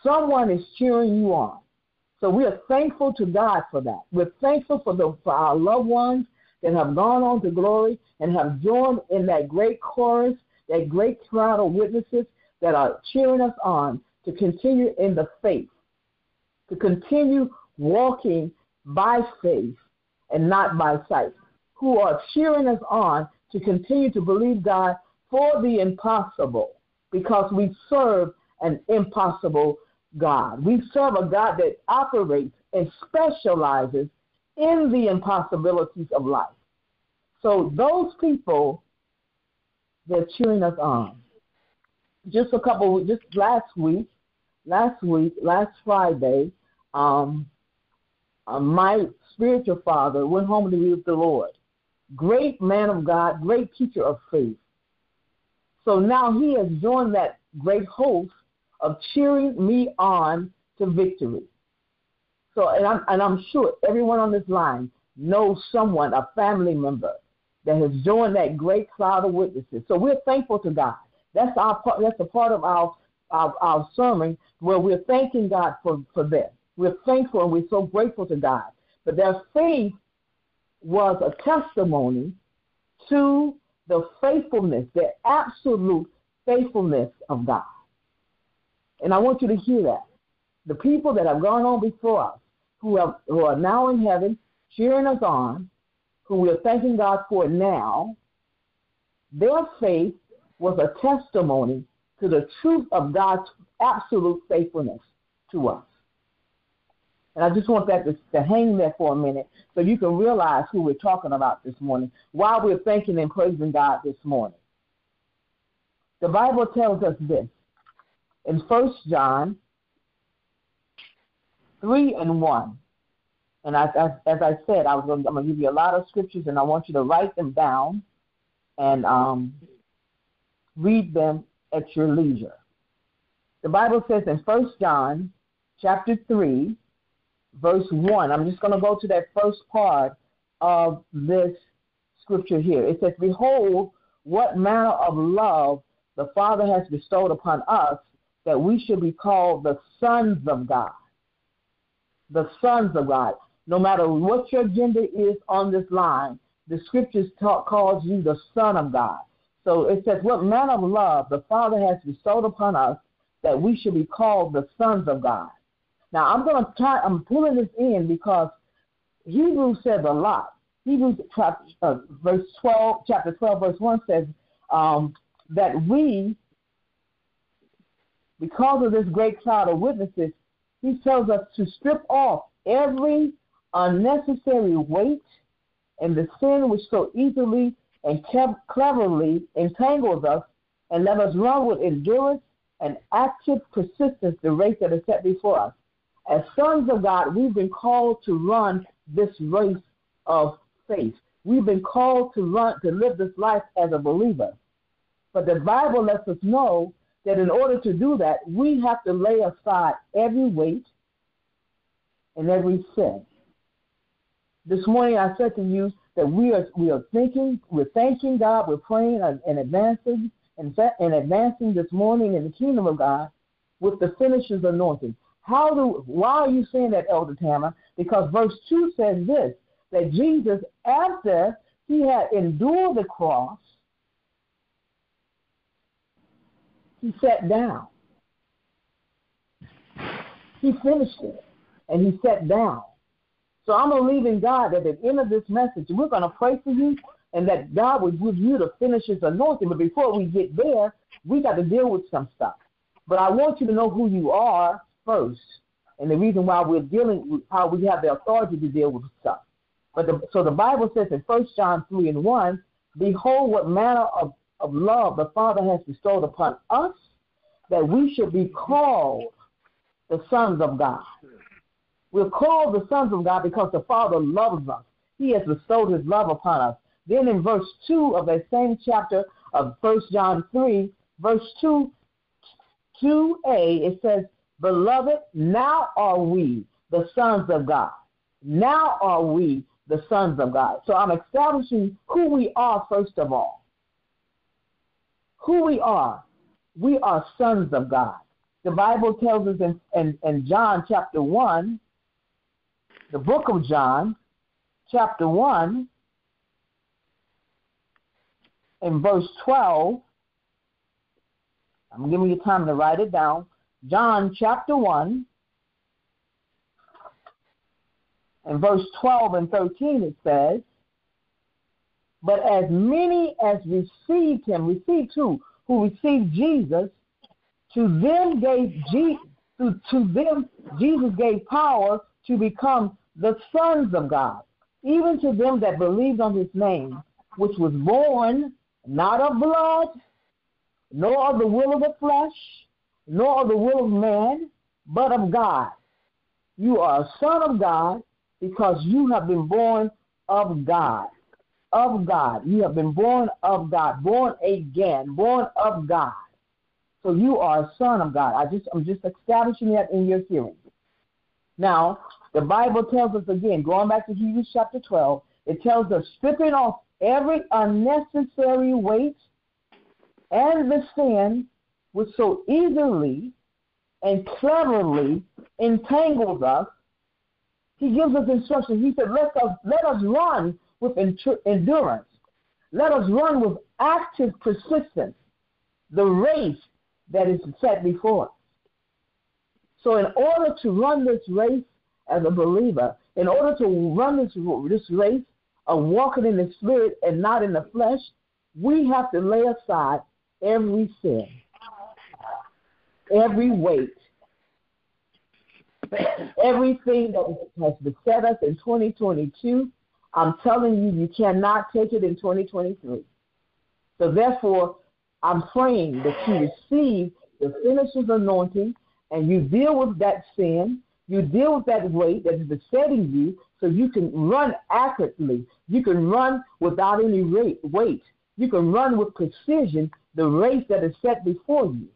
Someone is cheering you on. So we are thankful to God for that. We're thankful for, the, for our loved ones that have gone on to glory and have joined in that great chorus, that great crowd of witnesses that are cheering us on to continue in the faith, to continue walking by faith and not by sight, who are cheering us on to continue to believe God for the impossible because we serve an impossible God. We serve a God that operates and specializes in the impossibilities of life. So those people, they're cheering us on. Just a couple, just last week, last week, last Friday, um, Uh, my spiritual father went home to be with the Lord. Great man of God, great teacher of faith. So now he has joined that great host of cheering me on to victory. So, and I'm, and I'm sure everyone on this line knows someone, a family member, that has joined that great cloud of witnesses. So we're thankful to God. That's our part. That's a part of our our, our sermon where we're thanking God for for them. We're thankful and we're so grateful to God. But their faith was a testimony to the faithfulness, the absolute faithfulness of God. And I want you to hear that. The people that have gone on before us, who, have, who are now in heaven, cheering us on, who we are thanking God for now, their faith was a testimony to the truth of God's absolute faithfulness to us. And I just want that to, to, hang there for a minute so you can realize who we're talking about this morning while we're thanking and praising God this morning. The Bible tells us this in 1 John 3 and 1. And as, as, as I said, I was gonna, I'm going to give you a lot of scriptures and I want you to write them down and um, read them at your leisure. The Bible says in 1 John chapter 3, verse 1, I'm just going to go to that first part of this scripture here. It says, Behold, what manner of love the Father has bestowed upon us that we should be called the sons of God. The sons of God. No matter what your gender is on this line, the scriptures talk, calls you the son of God. So it says, What manner of love the Father has bestowed upon us that we should be called the sons of God. Now I'm going to try. I'm pulling this in because Hebrews says a lot. Hebrews chapter, uh, verse 12, chapter 12, verse 1 says um, that we because of this great cloud of witnesses, he tells us to strip off every unnecessary weight and the sin which so easily and cleverly entangles us, and let us run with endurance and active persistence the race that is set before us. As sons of God, we've been called to run this race of faith. We've been called to run to live this life as a believer. But the Bible lets us know that in order to do that, we have to lay aside every weight and every sin. This morning I said to you that we are we are thinking, we're thanking God, we're praying and advancing and, and advancing this morning in the kingdom of God with the finisher's anointing. How do why are you saying that, Elder Tamma? Because verse two says this that Jesus, after he had endured the cross, he sat down. He finished it and he sat down. So I'm believing God that at the end of this message, we're going to pray for you and that God would give you the finisher's anointing. But before we get there, we got to deal with some stuff. But I want you to know who you are first, and the reason why we're dealing with how we have the authority to deal with stuff. But the, so the Bible says in First John three and one, behold what manner of, of love the Father has bestowed upon us, that we should be called the sons of God. We're called the sons of God because the Father loves us. He has bestowed his love upon us. Then in verse 2 of that same chapter of 1 John 3, verse 2, 2a, it says, Beloved, now are we the sons of God. Now are we the sons of God. So I'm establishing who we are first of all. Who we are. We are sons of God. The Bible tells us in, in, in John chapter 1, the book of John, chapter 1, in verse 12, I'm giving you time to write it down. John chapter 1, and verse 12 and 13, it says, But as many as received him, received who? Who received Jesus, to them gave Je- to, to them Jesus gave power to become the sons of God, even to them that believed on his name, which was born not of blood, nor of the will of the flesh, nor of the will of man, but of God. You are a son of God because you have been born of God. Of God. You have been born of God, born again, born of God. So you are a son of God. I just I'm just establishing that in your hearing. Now, the Bible tells us again, going back to Hebrews chapter 12, it tells us stripping off every unnecessary weight and the sin which so easily and cleverly entangles us. He gives us instructions. He said, let us, let us run with endurance. Let us run with active persistence the race that is set before us. So, in order to run this race as a believer, in order to run this, this race of walking in the spirit and not in the flesh, we have to lay aside every sin, every weight, everything that has beset us in 2022. I'm telling you, you cannot take it in 2023. So, therefore, I'm praying that you receive the finisher's anointing and you deal with that sin, you deal with that weight that is besetting you so you can run accurately. You can run without any weight. You can run with precision the race that is set before you.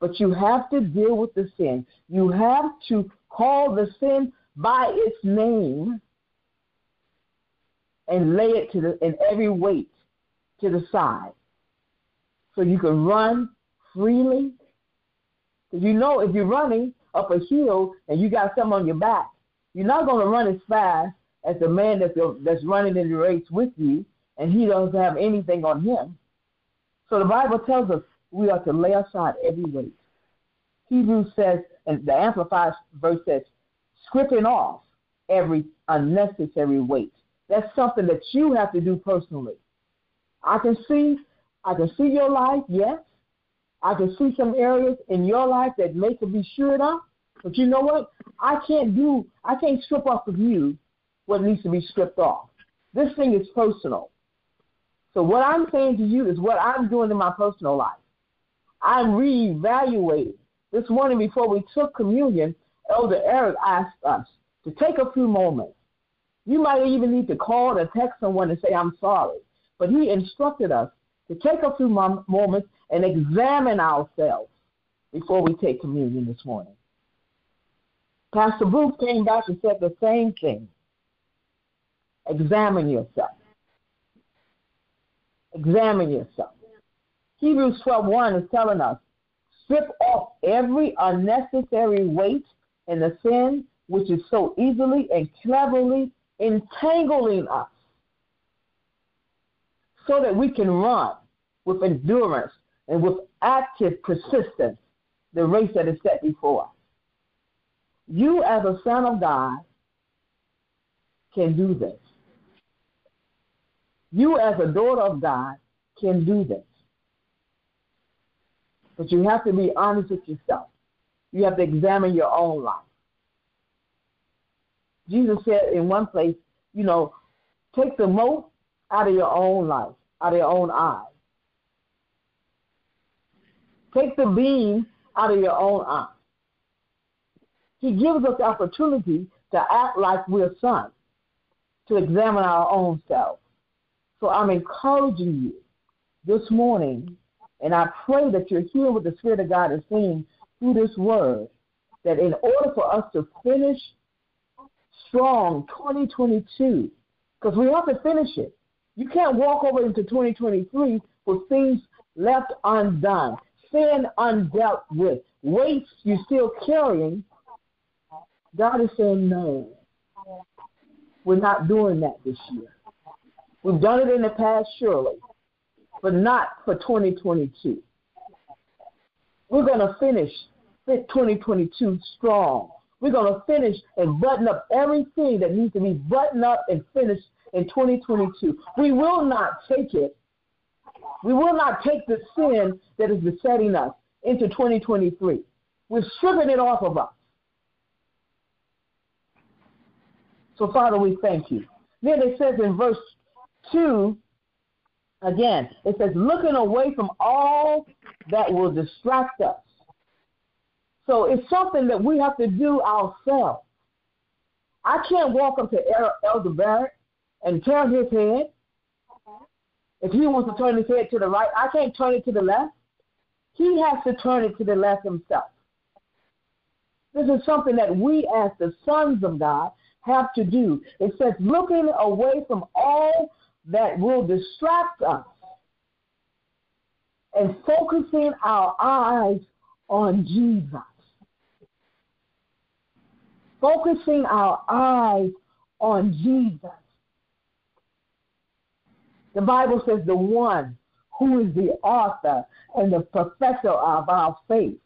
But you have to deal with the sin. You have to call the sin by its name and lay it to the in every weight to the side. So you can run freely you know if you're running up a hill and you got something on your back, you're not going to run as fast as the man that's, that's running in the race with you and he doesn't have anything on him. So the Bible tells us we are to lay aside every weight. Hebrews says, and the Amplified verse says, stripping off every unnecessary weight. That's something that you have to do personally. I can see, I can see your life, yes. I can see some areas in your life that may could be shored up, but you know what? I can't do, I can't strip off of you what needs to be stripped off. This thing is personal. So what I'm saying to you is what I'm doing in my personal life. I'm reevaluating. This morning before we took communion, Elder Eric asked us to take a few moments You might even need to call or text someone and say, I'm sorry. But he instructed us to take a few moments and examine ourselves before we take communion this morning. Pastor Bruce came back and said the same thing. Examine yourself. Examine yourself. Hebrews 12:1 is telling us, strip off every unnecessary weight and the sin which is so easily and cleverly entangling us, so that we can run with endurance and with active persistence the race that is set before us. You, as a son of God, can do this. You, as a daughter of God, can do this. But you have to be honest with yourself. You have to examine your own life. Jesus said in one place, you know, take the mote out of your own life, out of your own eye. Take the beam out of your own eye. He gives us the opportunity to act like we're sons, to examine our own selves. So I'm encouraging you this morning, and I pray that you're hearing what the Spirit of God is saying through this word, that in order for us to finish strong 2022, because we have to finish it. You can't walk over into 2023 with things left undone, sin undealt with, weights you're still carrying. God is saying, no, we're not doing that this year. We've done it in the past, surely, but not for 2022. We're going to finish 2022 strong. We're going to finish and button up everything that needs to be buttoned up and finished in 2022. We will not take it. We will not take the sin that is besetting us into 2023. We're stripping it off of us. So, Father, we thank you. Then it says in verse 2, again, it says, looking away from all that will distract us. So it's something that we have to do ourselves. I can't walk up to Elder Barrett and turn his head. If he wants to turn his head to the right, I can't turn it to the left. He has to turn it to the left himself. This is something that we, as the sons of God, have to do. It says, looking away from all that will distract us and focusing our eyes on Jesus. Focusing our eyes on Jesus. The Bible says the one who is the author and the professor of our faith.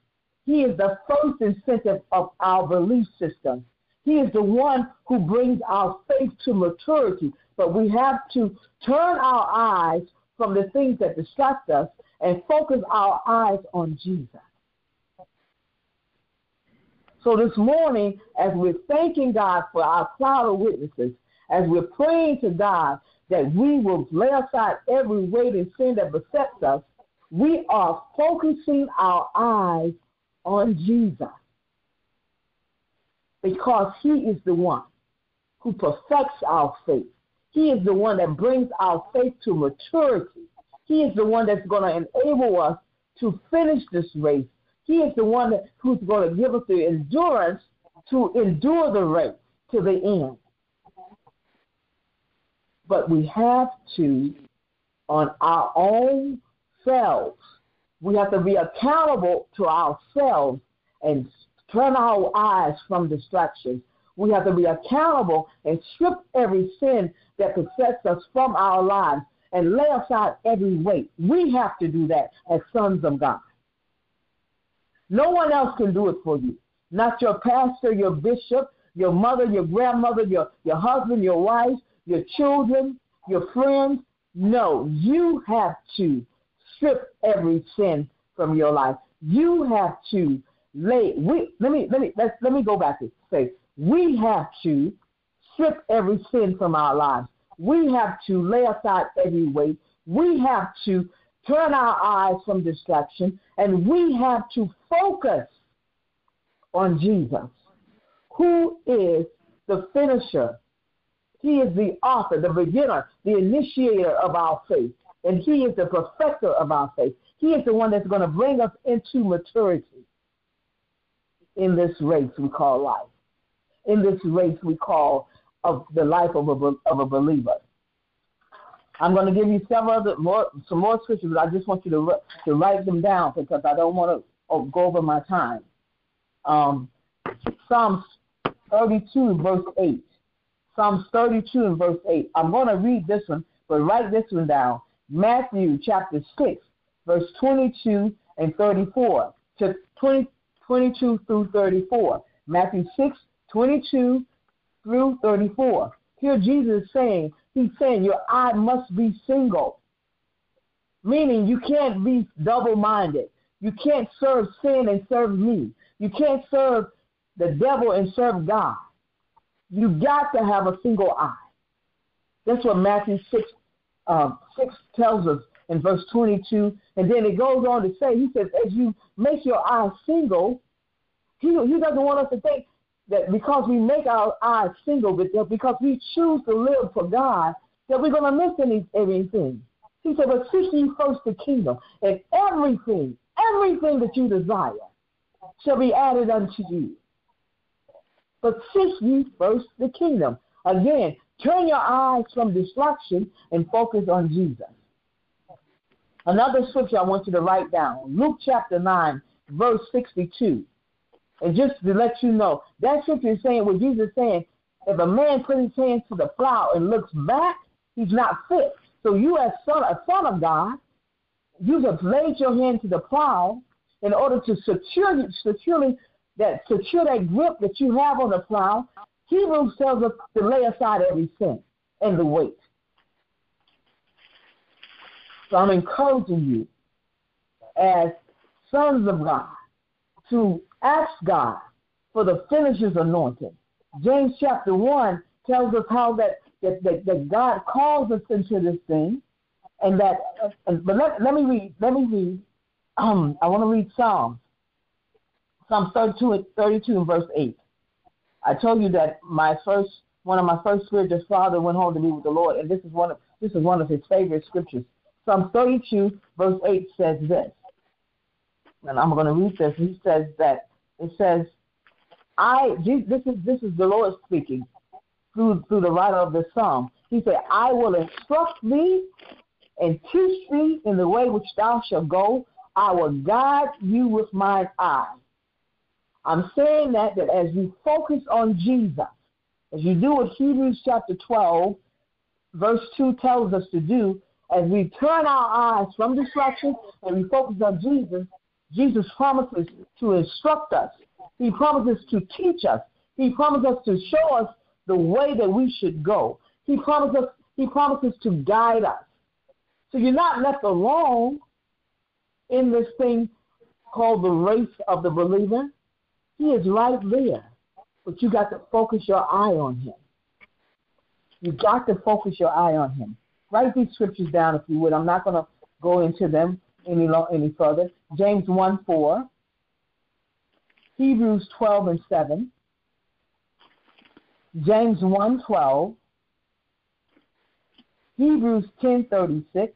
He is the first incentive of our belief system. He is the one who brings our faith to maturity. But we have to turn our eyes from the things that distract us and focus our eyes on Jesus. So this morning, as we're thanking God for our cloud of witnesses, as we're praying to God that we will lay aside every weight and sin that besets us, we are focusing our eyes on Jesus because he is the one who perfects our faith. He is the one that brings our faith to maturity. He is the one that's going to enable us to finish this race. He is the one who's going to give us the endurance to endure the race to the end. But we have to, on our own selves, we have to be accountable to ourselves and turn our eyes from distractions. We have to be accountable and strip every sin that besets us from our lives and lay aside every weight. We have to do that as sons of God. No one else can do it for you. Not your pastor, your bishop, your mother, your grandmother, your, your husband, your wife, your children, your friends. No, you have to strip every sin from your life. You have to lay we let me let me let let me go back and say we have to strip every sin from our lives. We have to lay aside every weight. We have to turn our eyes from distraction and we have to focus on Jesus, who is the finisher He is the author, the beginner, the initiator of our faith, and He is the perfecter of our faith. He is the one that's going to bring us into maturity in this race we call life, in this race we call of the life of a, of a believer. I'm going to give you several more some more scriptures, but I just want you to to write them down because I don't want to go over my time. Um, Psalms 32 verse 8. Psalms 32 and verse 8. I'm going to read this one, but write this one down. Matthew chapter 6, verse 22 and 34 to 20, 22 through 34. Matthew 6, 22 through 34. Here Jesus is saying, He's saying your eye must be single, meaning you can't be double minded. You can't serve sin and serve me. You can't serve the devil and serve God. You got to have a single eye. That's what Matthew 6, uh, 6 tells us in verse 22. And then it goes on to say, he says, as you make your eye single, he, he doesn't want us to think that because we make our eyes single, because we choose to live for God, that we're going to miss any, anything. He said, but seek ye first the kingdom, and everything, everything that you desire shall be added unto you. But seek ye first the kingdom. Again, turn your eyes from destruction and focus on Jesus. Another scripture I want you to write down Luke chapter 9, verse 62. And just to let you know, that scripture is saying what Jesus is saying if a man puts his hands to the plow and looks back, he's not fit. So you, as son, a son of God, you have laid your hand to the plow in order to secure, securely that secure that grip that you have on the plow, Hebrews tells us to lay aside every sin and the weight. So I'm encouraging you as sons of God to ask God for the finisher's anointing. James chapter 1 tells us how that, that, that, that God calls us into this thing. And that, uh, but let, let me read, let me read, um, I want to read Psalms Psalm 32, 32 and verse 8. I told you that my first one of my first spiritual father went home to be with the Lord, and this is one of this is one of his favorite scriptures. Psalm 32, verse 8 says this, and I'm going to read this. He says that it says, "I." This is this is the Lord speaking through through the writer of the psalm. He said, "I will instruct thee and teach thee in the way which thou shalt go. I will guide you with mine eye." I'm saying that that as you focus on Jesus, as you do what Hebrews chapter 12, verse 2 tells us to do, as we turn our eyes from distraction and we focus on Jesus, Jesus promises to instruct us. He promises to teach us. He promises to show us the way that we should go. He promises, he promises to guide us. So you're not left alone in this thing called the race of the believer. He is right there. But you got to focus your eye on him. You got to focus your eye on him. Write these scriptures down if you would. I'm not going to go into them any long, any further. James 1 4, Hebrews 12 and 7, James 1 12, Hebrews 10 36,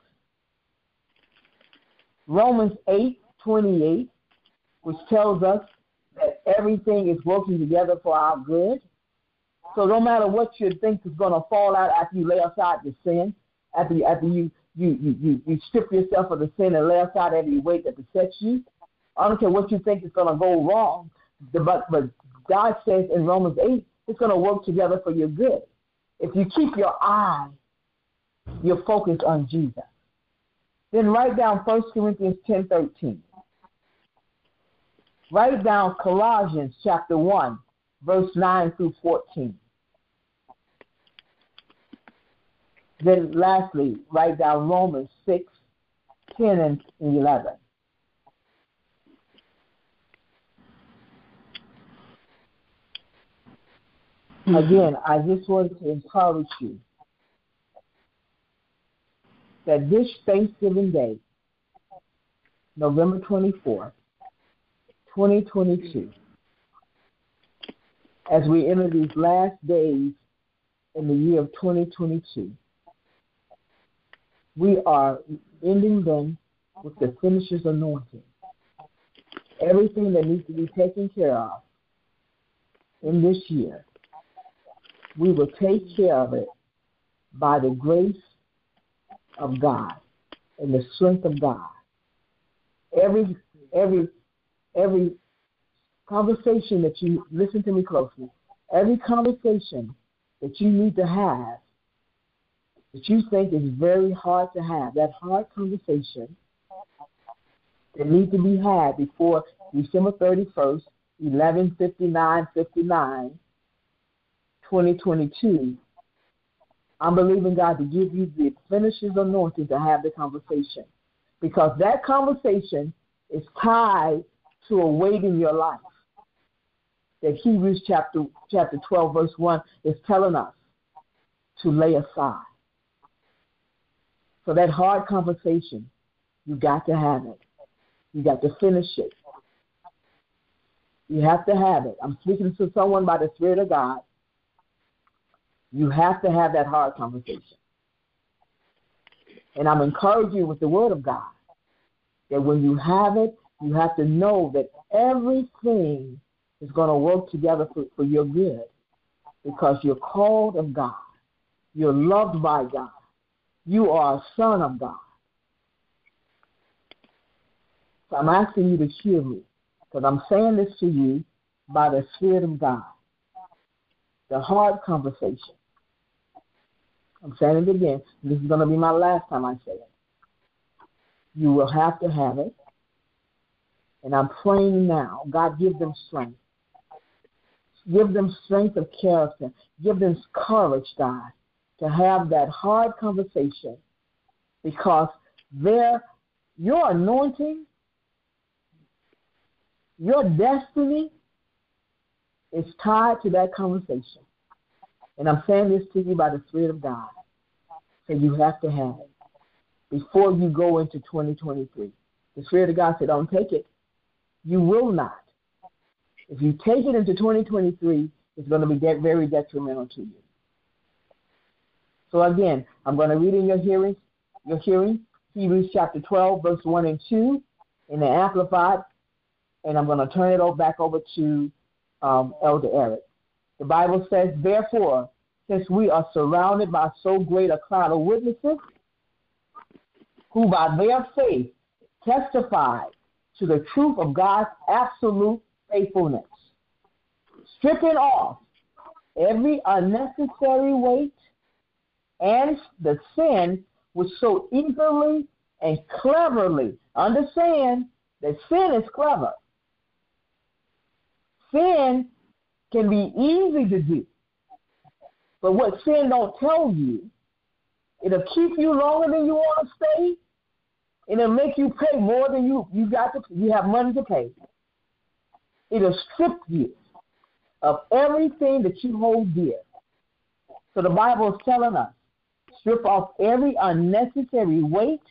Romans 8 28, which tells us that everything is working together for our good. So no matter what you think is going to fall out after you lay aside your sin, after you, after you you, you, you, you strip yourself of the sin and lay aside every weight that besets you. I don't care what you think is going to go wrong, but, but God says in Romans 8, it's going to work together for your good. If you keep your eye, your focus on Jesus. Then write down 1 Corinthians 10 13. Write down Colossians chapter 1, verse 9 through 14. Then lastly, write down Romans 6, 10 and 11. Again, I just want to encourage you that this Thanksgiving Day, November 24th, 2022, as we enter these last days in the year of 2022. We are ending then with the finisher's anointing. Everything that needs to be taken care of in this year, we will take care of it by the grace of God and the strength of God. Every every every conversation that you listen to me closely, every conversation that you need to have that you think is very hard to have, that hard conversation that needs to be had before December 31st, 1159 59, 2022, I'm believing God to give you the finisher's anointing to have the conversation. Because that conversation is tied to a weight in your life that Hebrews chapter chapter 12 verse 1 is telling us to lay aside. So that hard conversation, you got to have it. You got to finish it. You have to have it. I'm speaking to someone by the Spirit of God. You have to have that hard conversation. And I'm encouraging you with the Word of God that when you have it, you have to know that everything is going to work together for, for your good because you're called of God. You're loved by God. You are a son of God. So I'm asking you to hear me because I'm saying this to you by the Spirit of God. The hard conversation. I'm saying it again. This is going to be my last time I say it. You will have to have it. And I'm praying now, God, give them strength. Give them strength of character. Give them courage, God, to have that hard conversation because their your anointing, your destiny is tied to that conversation. And I'm saying this to you by the Spirit of God. So you have to have it before you go into 2023. The Spirit of God said, Don't take it. You will not. If you take it into 2023, it's going to be very detrimental to you. So again, I'm going to read in your hearing, your hearing, Hebrews chapter 12, verse 1 and 2 in the Amplified, and I'm going to turn it back over to um, Elder Eric. The Bible says, Therefore, since we are surrounded by so great a cloud of witnesses, who by their faith testify to the truth of God's absolute faithfulness, stripping off every unnecessary weight and the sin which so eagerly and cleverly understand that sin is clever. Sin can be easy to do. But what sin don't tell you, it'll keep you longer than you want to stay, it'll make you pay more than you you got to you have money to pay. It'll strip you of everything that you hold dear. So the Bible is telling us, strip off every unnecessary weight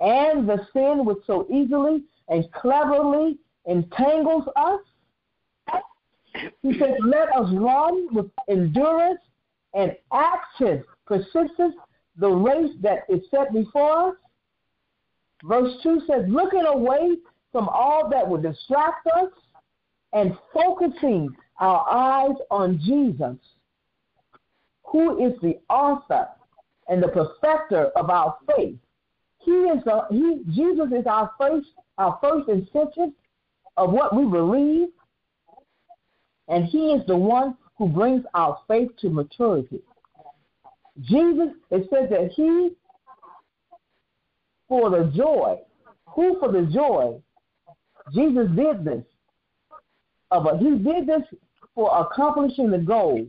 and the sin which so easily and cleverly entangles us. He says, Let us run with endurance and active persistence the race that is set before us. Verse 2 says, Looking away from all that would distract us and focusing our eyes on Jesus, who is the author and the perfecter of our faith. He is the, he, Jesus is our first, our first incentive of what we believe, and He is the one who brings our faith to maturity. Jesus, it says that He, for the joy, who for the joy, Jesus did this. Uh, but he did this for accomplishing the goal.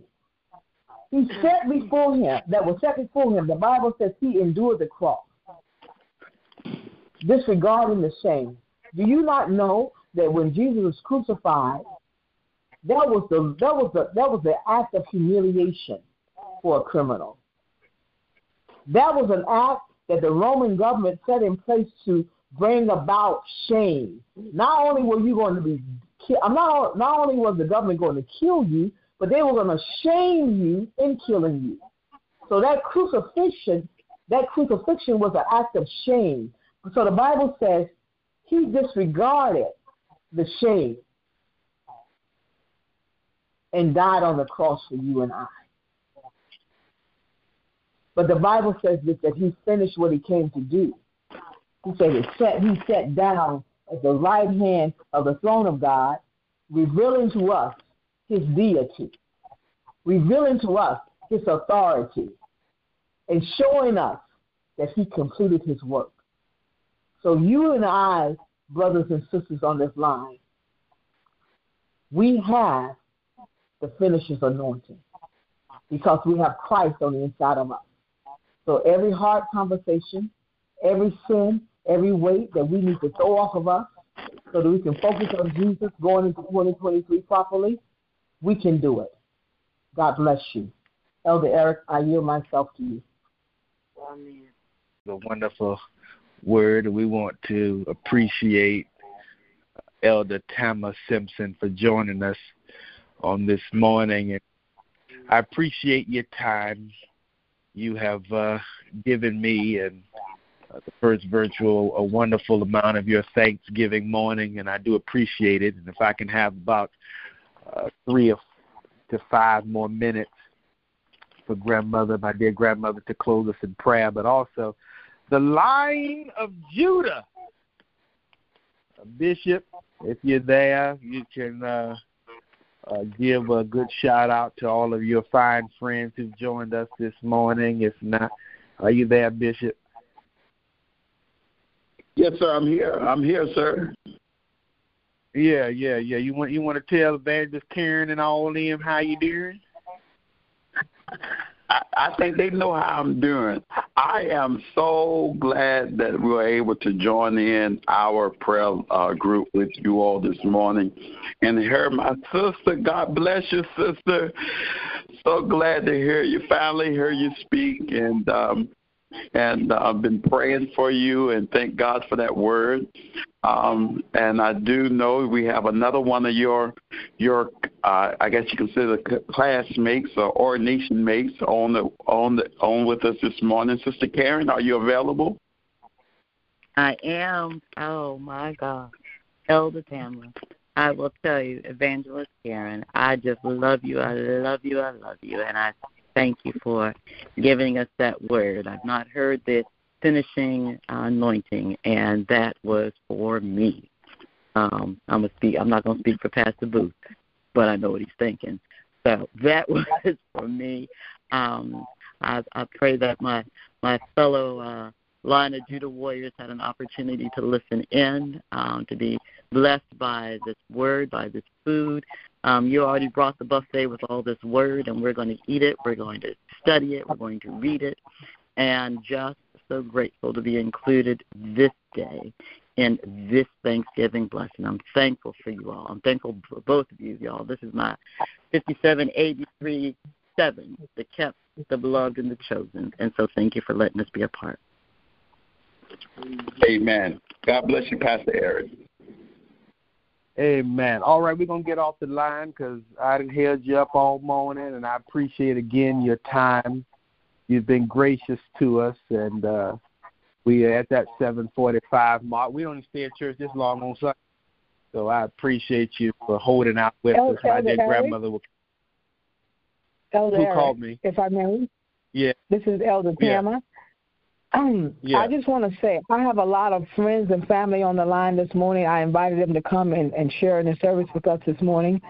He set before him, that was set before him, the Bible says he endured the cross, disregarding the shame. Do you not know that when Jesus was crucified, that was the that was the that was the act of humiliation for a criminal. That was an act that the Roman government set in place to bring about shame. Not only were you going to be not not only was the government going to kill you, but they were going to shame you in killing you. So that crucifixion, that crucifixion was an act of shame. So the Bible says he disregarded the shame and died on the cross for you and I. But the Bible says that, that he finished what he came to do. He said he sat, he sat down at the right hand of the throne of God, revealing to us his deity, revealing to us his authority, and showing us that he completed his work. So you and I, brothers and sisters on this line, we have the finisher's anointing because we have Christ on the inside of us. So every hard conversation, every sin, every weight that we need to throw off of us so that we can focus on Jesus going into 2023 properly, we can do it. God bless you. Elder Eric, I yield myself to you. Amen. The wonderful word. We want to appreciate Elder Tamma Simpson for joining us on this morning. And I appreciate your time you have uh, given me and uh, the first virtual a wonderful amount of your Thanksgiving morning, and I do appreciate it. And if I can have about uh, three to five more minutes for grandmother, my dear grandmother, to close us in prayer, but also the line of Judah. Bishop, if you're there, you can uh, uh, give a good shout out to all of your fine friends who've joined us this morning. If not, are you there, Bishop? Yes, sir. I'm here. I'm here, sir. Yeah, yeah, yeah. You want you want to tell Evangelist Karen and all of them how you doing? I, I think they know how I'm doing. I am so glad that we were able to join in our prayer uh, group with you all this morning and hear my sister. God bless you, sister. So glad to hear you finally hear you speak and um and uh, I've been praying for you and thank God for that word. Um, and I do know we have another one of your your uh, I guess you consider classmates or ordination mates on the on the on with us this morning. Sister Karen, are you available? I am. Oh my God, Elder Tamara. I will tell you, Evangelist Karen, I just love you. I love you. I love you, and I thank you for giving us that word. I've not heard this finishing anointing, and that was for me. Um, I'm gonna speak. I'm not gonna speak for Pastor Booth, but I know what he's thinking. So that was for me. Um, I, I pray that my my fellow uh, Line of Judah warriors had an opportunity to listen in, um, to be blessed by this word, by this food, um, you already brought the buffet with all this word, and we're going to eat it. We're going to study it. We're going to read it. And just so grateful to be included this day in this Thanksgiving blessing. I'm thankful for you all. I'm thankful for both of you, y'all. This is my 5783 7, the kept, the beloved, and the chosen. And so thank you for letting us be a part. Amen. God bless you, Pastor Eric. Amen. All right, we're gonna get off the line because I didn't held you up all morning, and I appreciate again your time. You've been gracious to us, and uh, we are at that 7:45 mark. We don't stay at church this long on Sunday, so I appreciate you for holding out with us. My dear grandmother will. Elder Who Eric, called me? If I may. Yeah. This is Elder Yeah. Tamma. Um, Yeah. I just want to say I have a lot of friends and family on the line this morning. I invited them to come and, and share in the service with us this morning.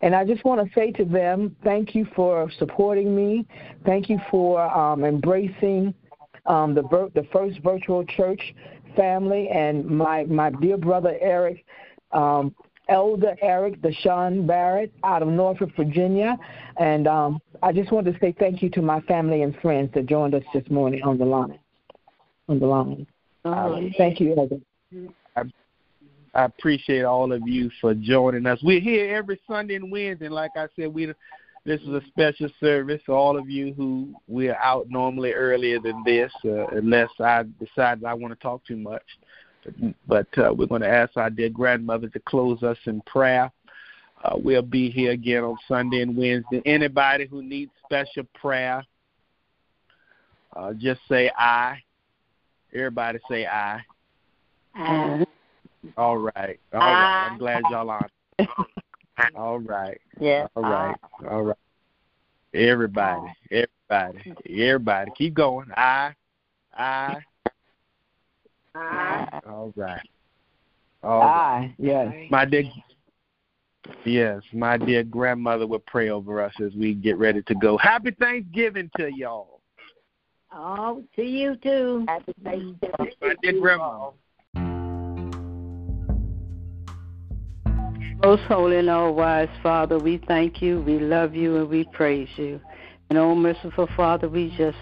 And I just want to say to them, thank you for supporting me. Thank you for um, embracing um, the vir- the first virtual church family and my my dear brother Eric, um, Elder Eric Deshaun Barrett out of Norfolk, Virginia. And um, I just want to say thank you to my family and friends that joined us this morning on the line. On the line. Um, thank you, Elder. I, I appreciate all of you for joining us. We're here every Sunday and Wednesday, and like I said, we this is a special service. for all of you who we're out normally earlier than this, uh, unless I decide I want to talk too much. But uh, we're going to ask our dear grandmother to close us in prayer. Uh, we'll be here again on Sunday and Wednesday. Anybody who needs special prayer, uh, just say I. Everybody say I. Uh, All right. All right. I'm glad y'all on. All right. yes. All right. All right. Everybody. Everybody. Everybody. Keep going. I. I. All right. All right. Aye. Yes. My dear, yes, my dear grandmother will pray over us as we get ready to go. Happy Thanksgiving to y'all. Oh, to you too. Happy Thanksgiving. My dear grandmother. Most holy and all wise Father, we thank you, we love you, and we praise you. And oh, merciful Father, we just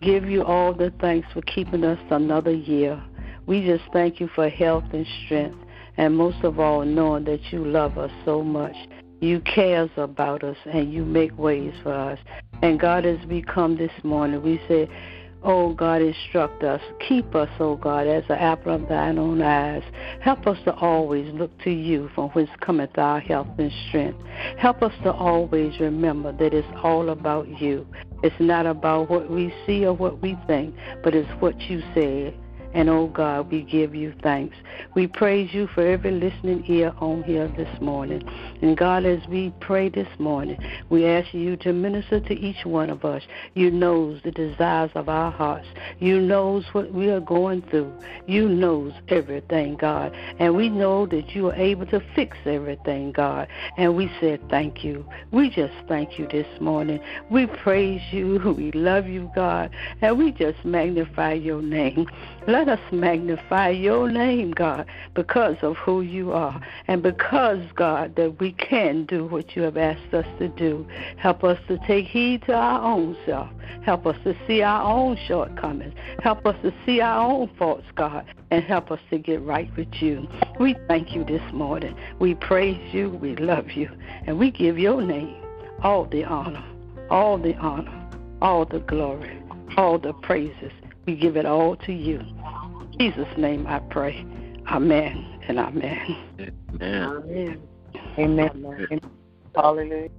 give you all the thanks for keeping us another year. We just thank you for health and strength, and most of all, knowing that you love us so much. You cares about us, and you make ways for us. And God, as we come this morning, we say, Oh God, instruct us. Keep us, oh God, as an apple of thine own eyes. Help us to always look to you from whence cometh our health and strength. Help us to always remember that it's all about you. It's not about what we see or what we think, but it's what you said. And oh God, we give you thanks. We praise you for every listening ear on here this morning. And God, as we pray this morning, we ask you to minister to each one of us. You knows the desires of our hearts. You knows what we are going through. You knows everything, God. And we know that you are able to fix everything, God. And we said thank you. We just thank you this morning. We praise you. We love you, God. And we just magnify your name. Let us magnify your name, God, because of who you are. And because, God, that we can do what you have asked us to do. Help us to take heed to our own self. Help us to see our own shortcomings. Help us to see our own faults, God, and help us to get right with you. We thank you this morning. We praise you. We love you. And we give your name all the honor, all the honor, all the glory, all the praises. We give it all to you. In Jesus' name I pray. Amen and amen. Amen. Amen. Hallelujah.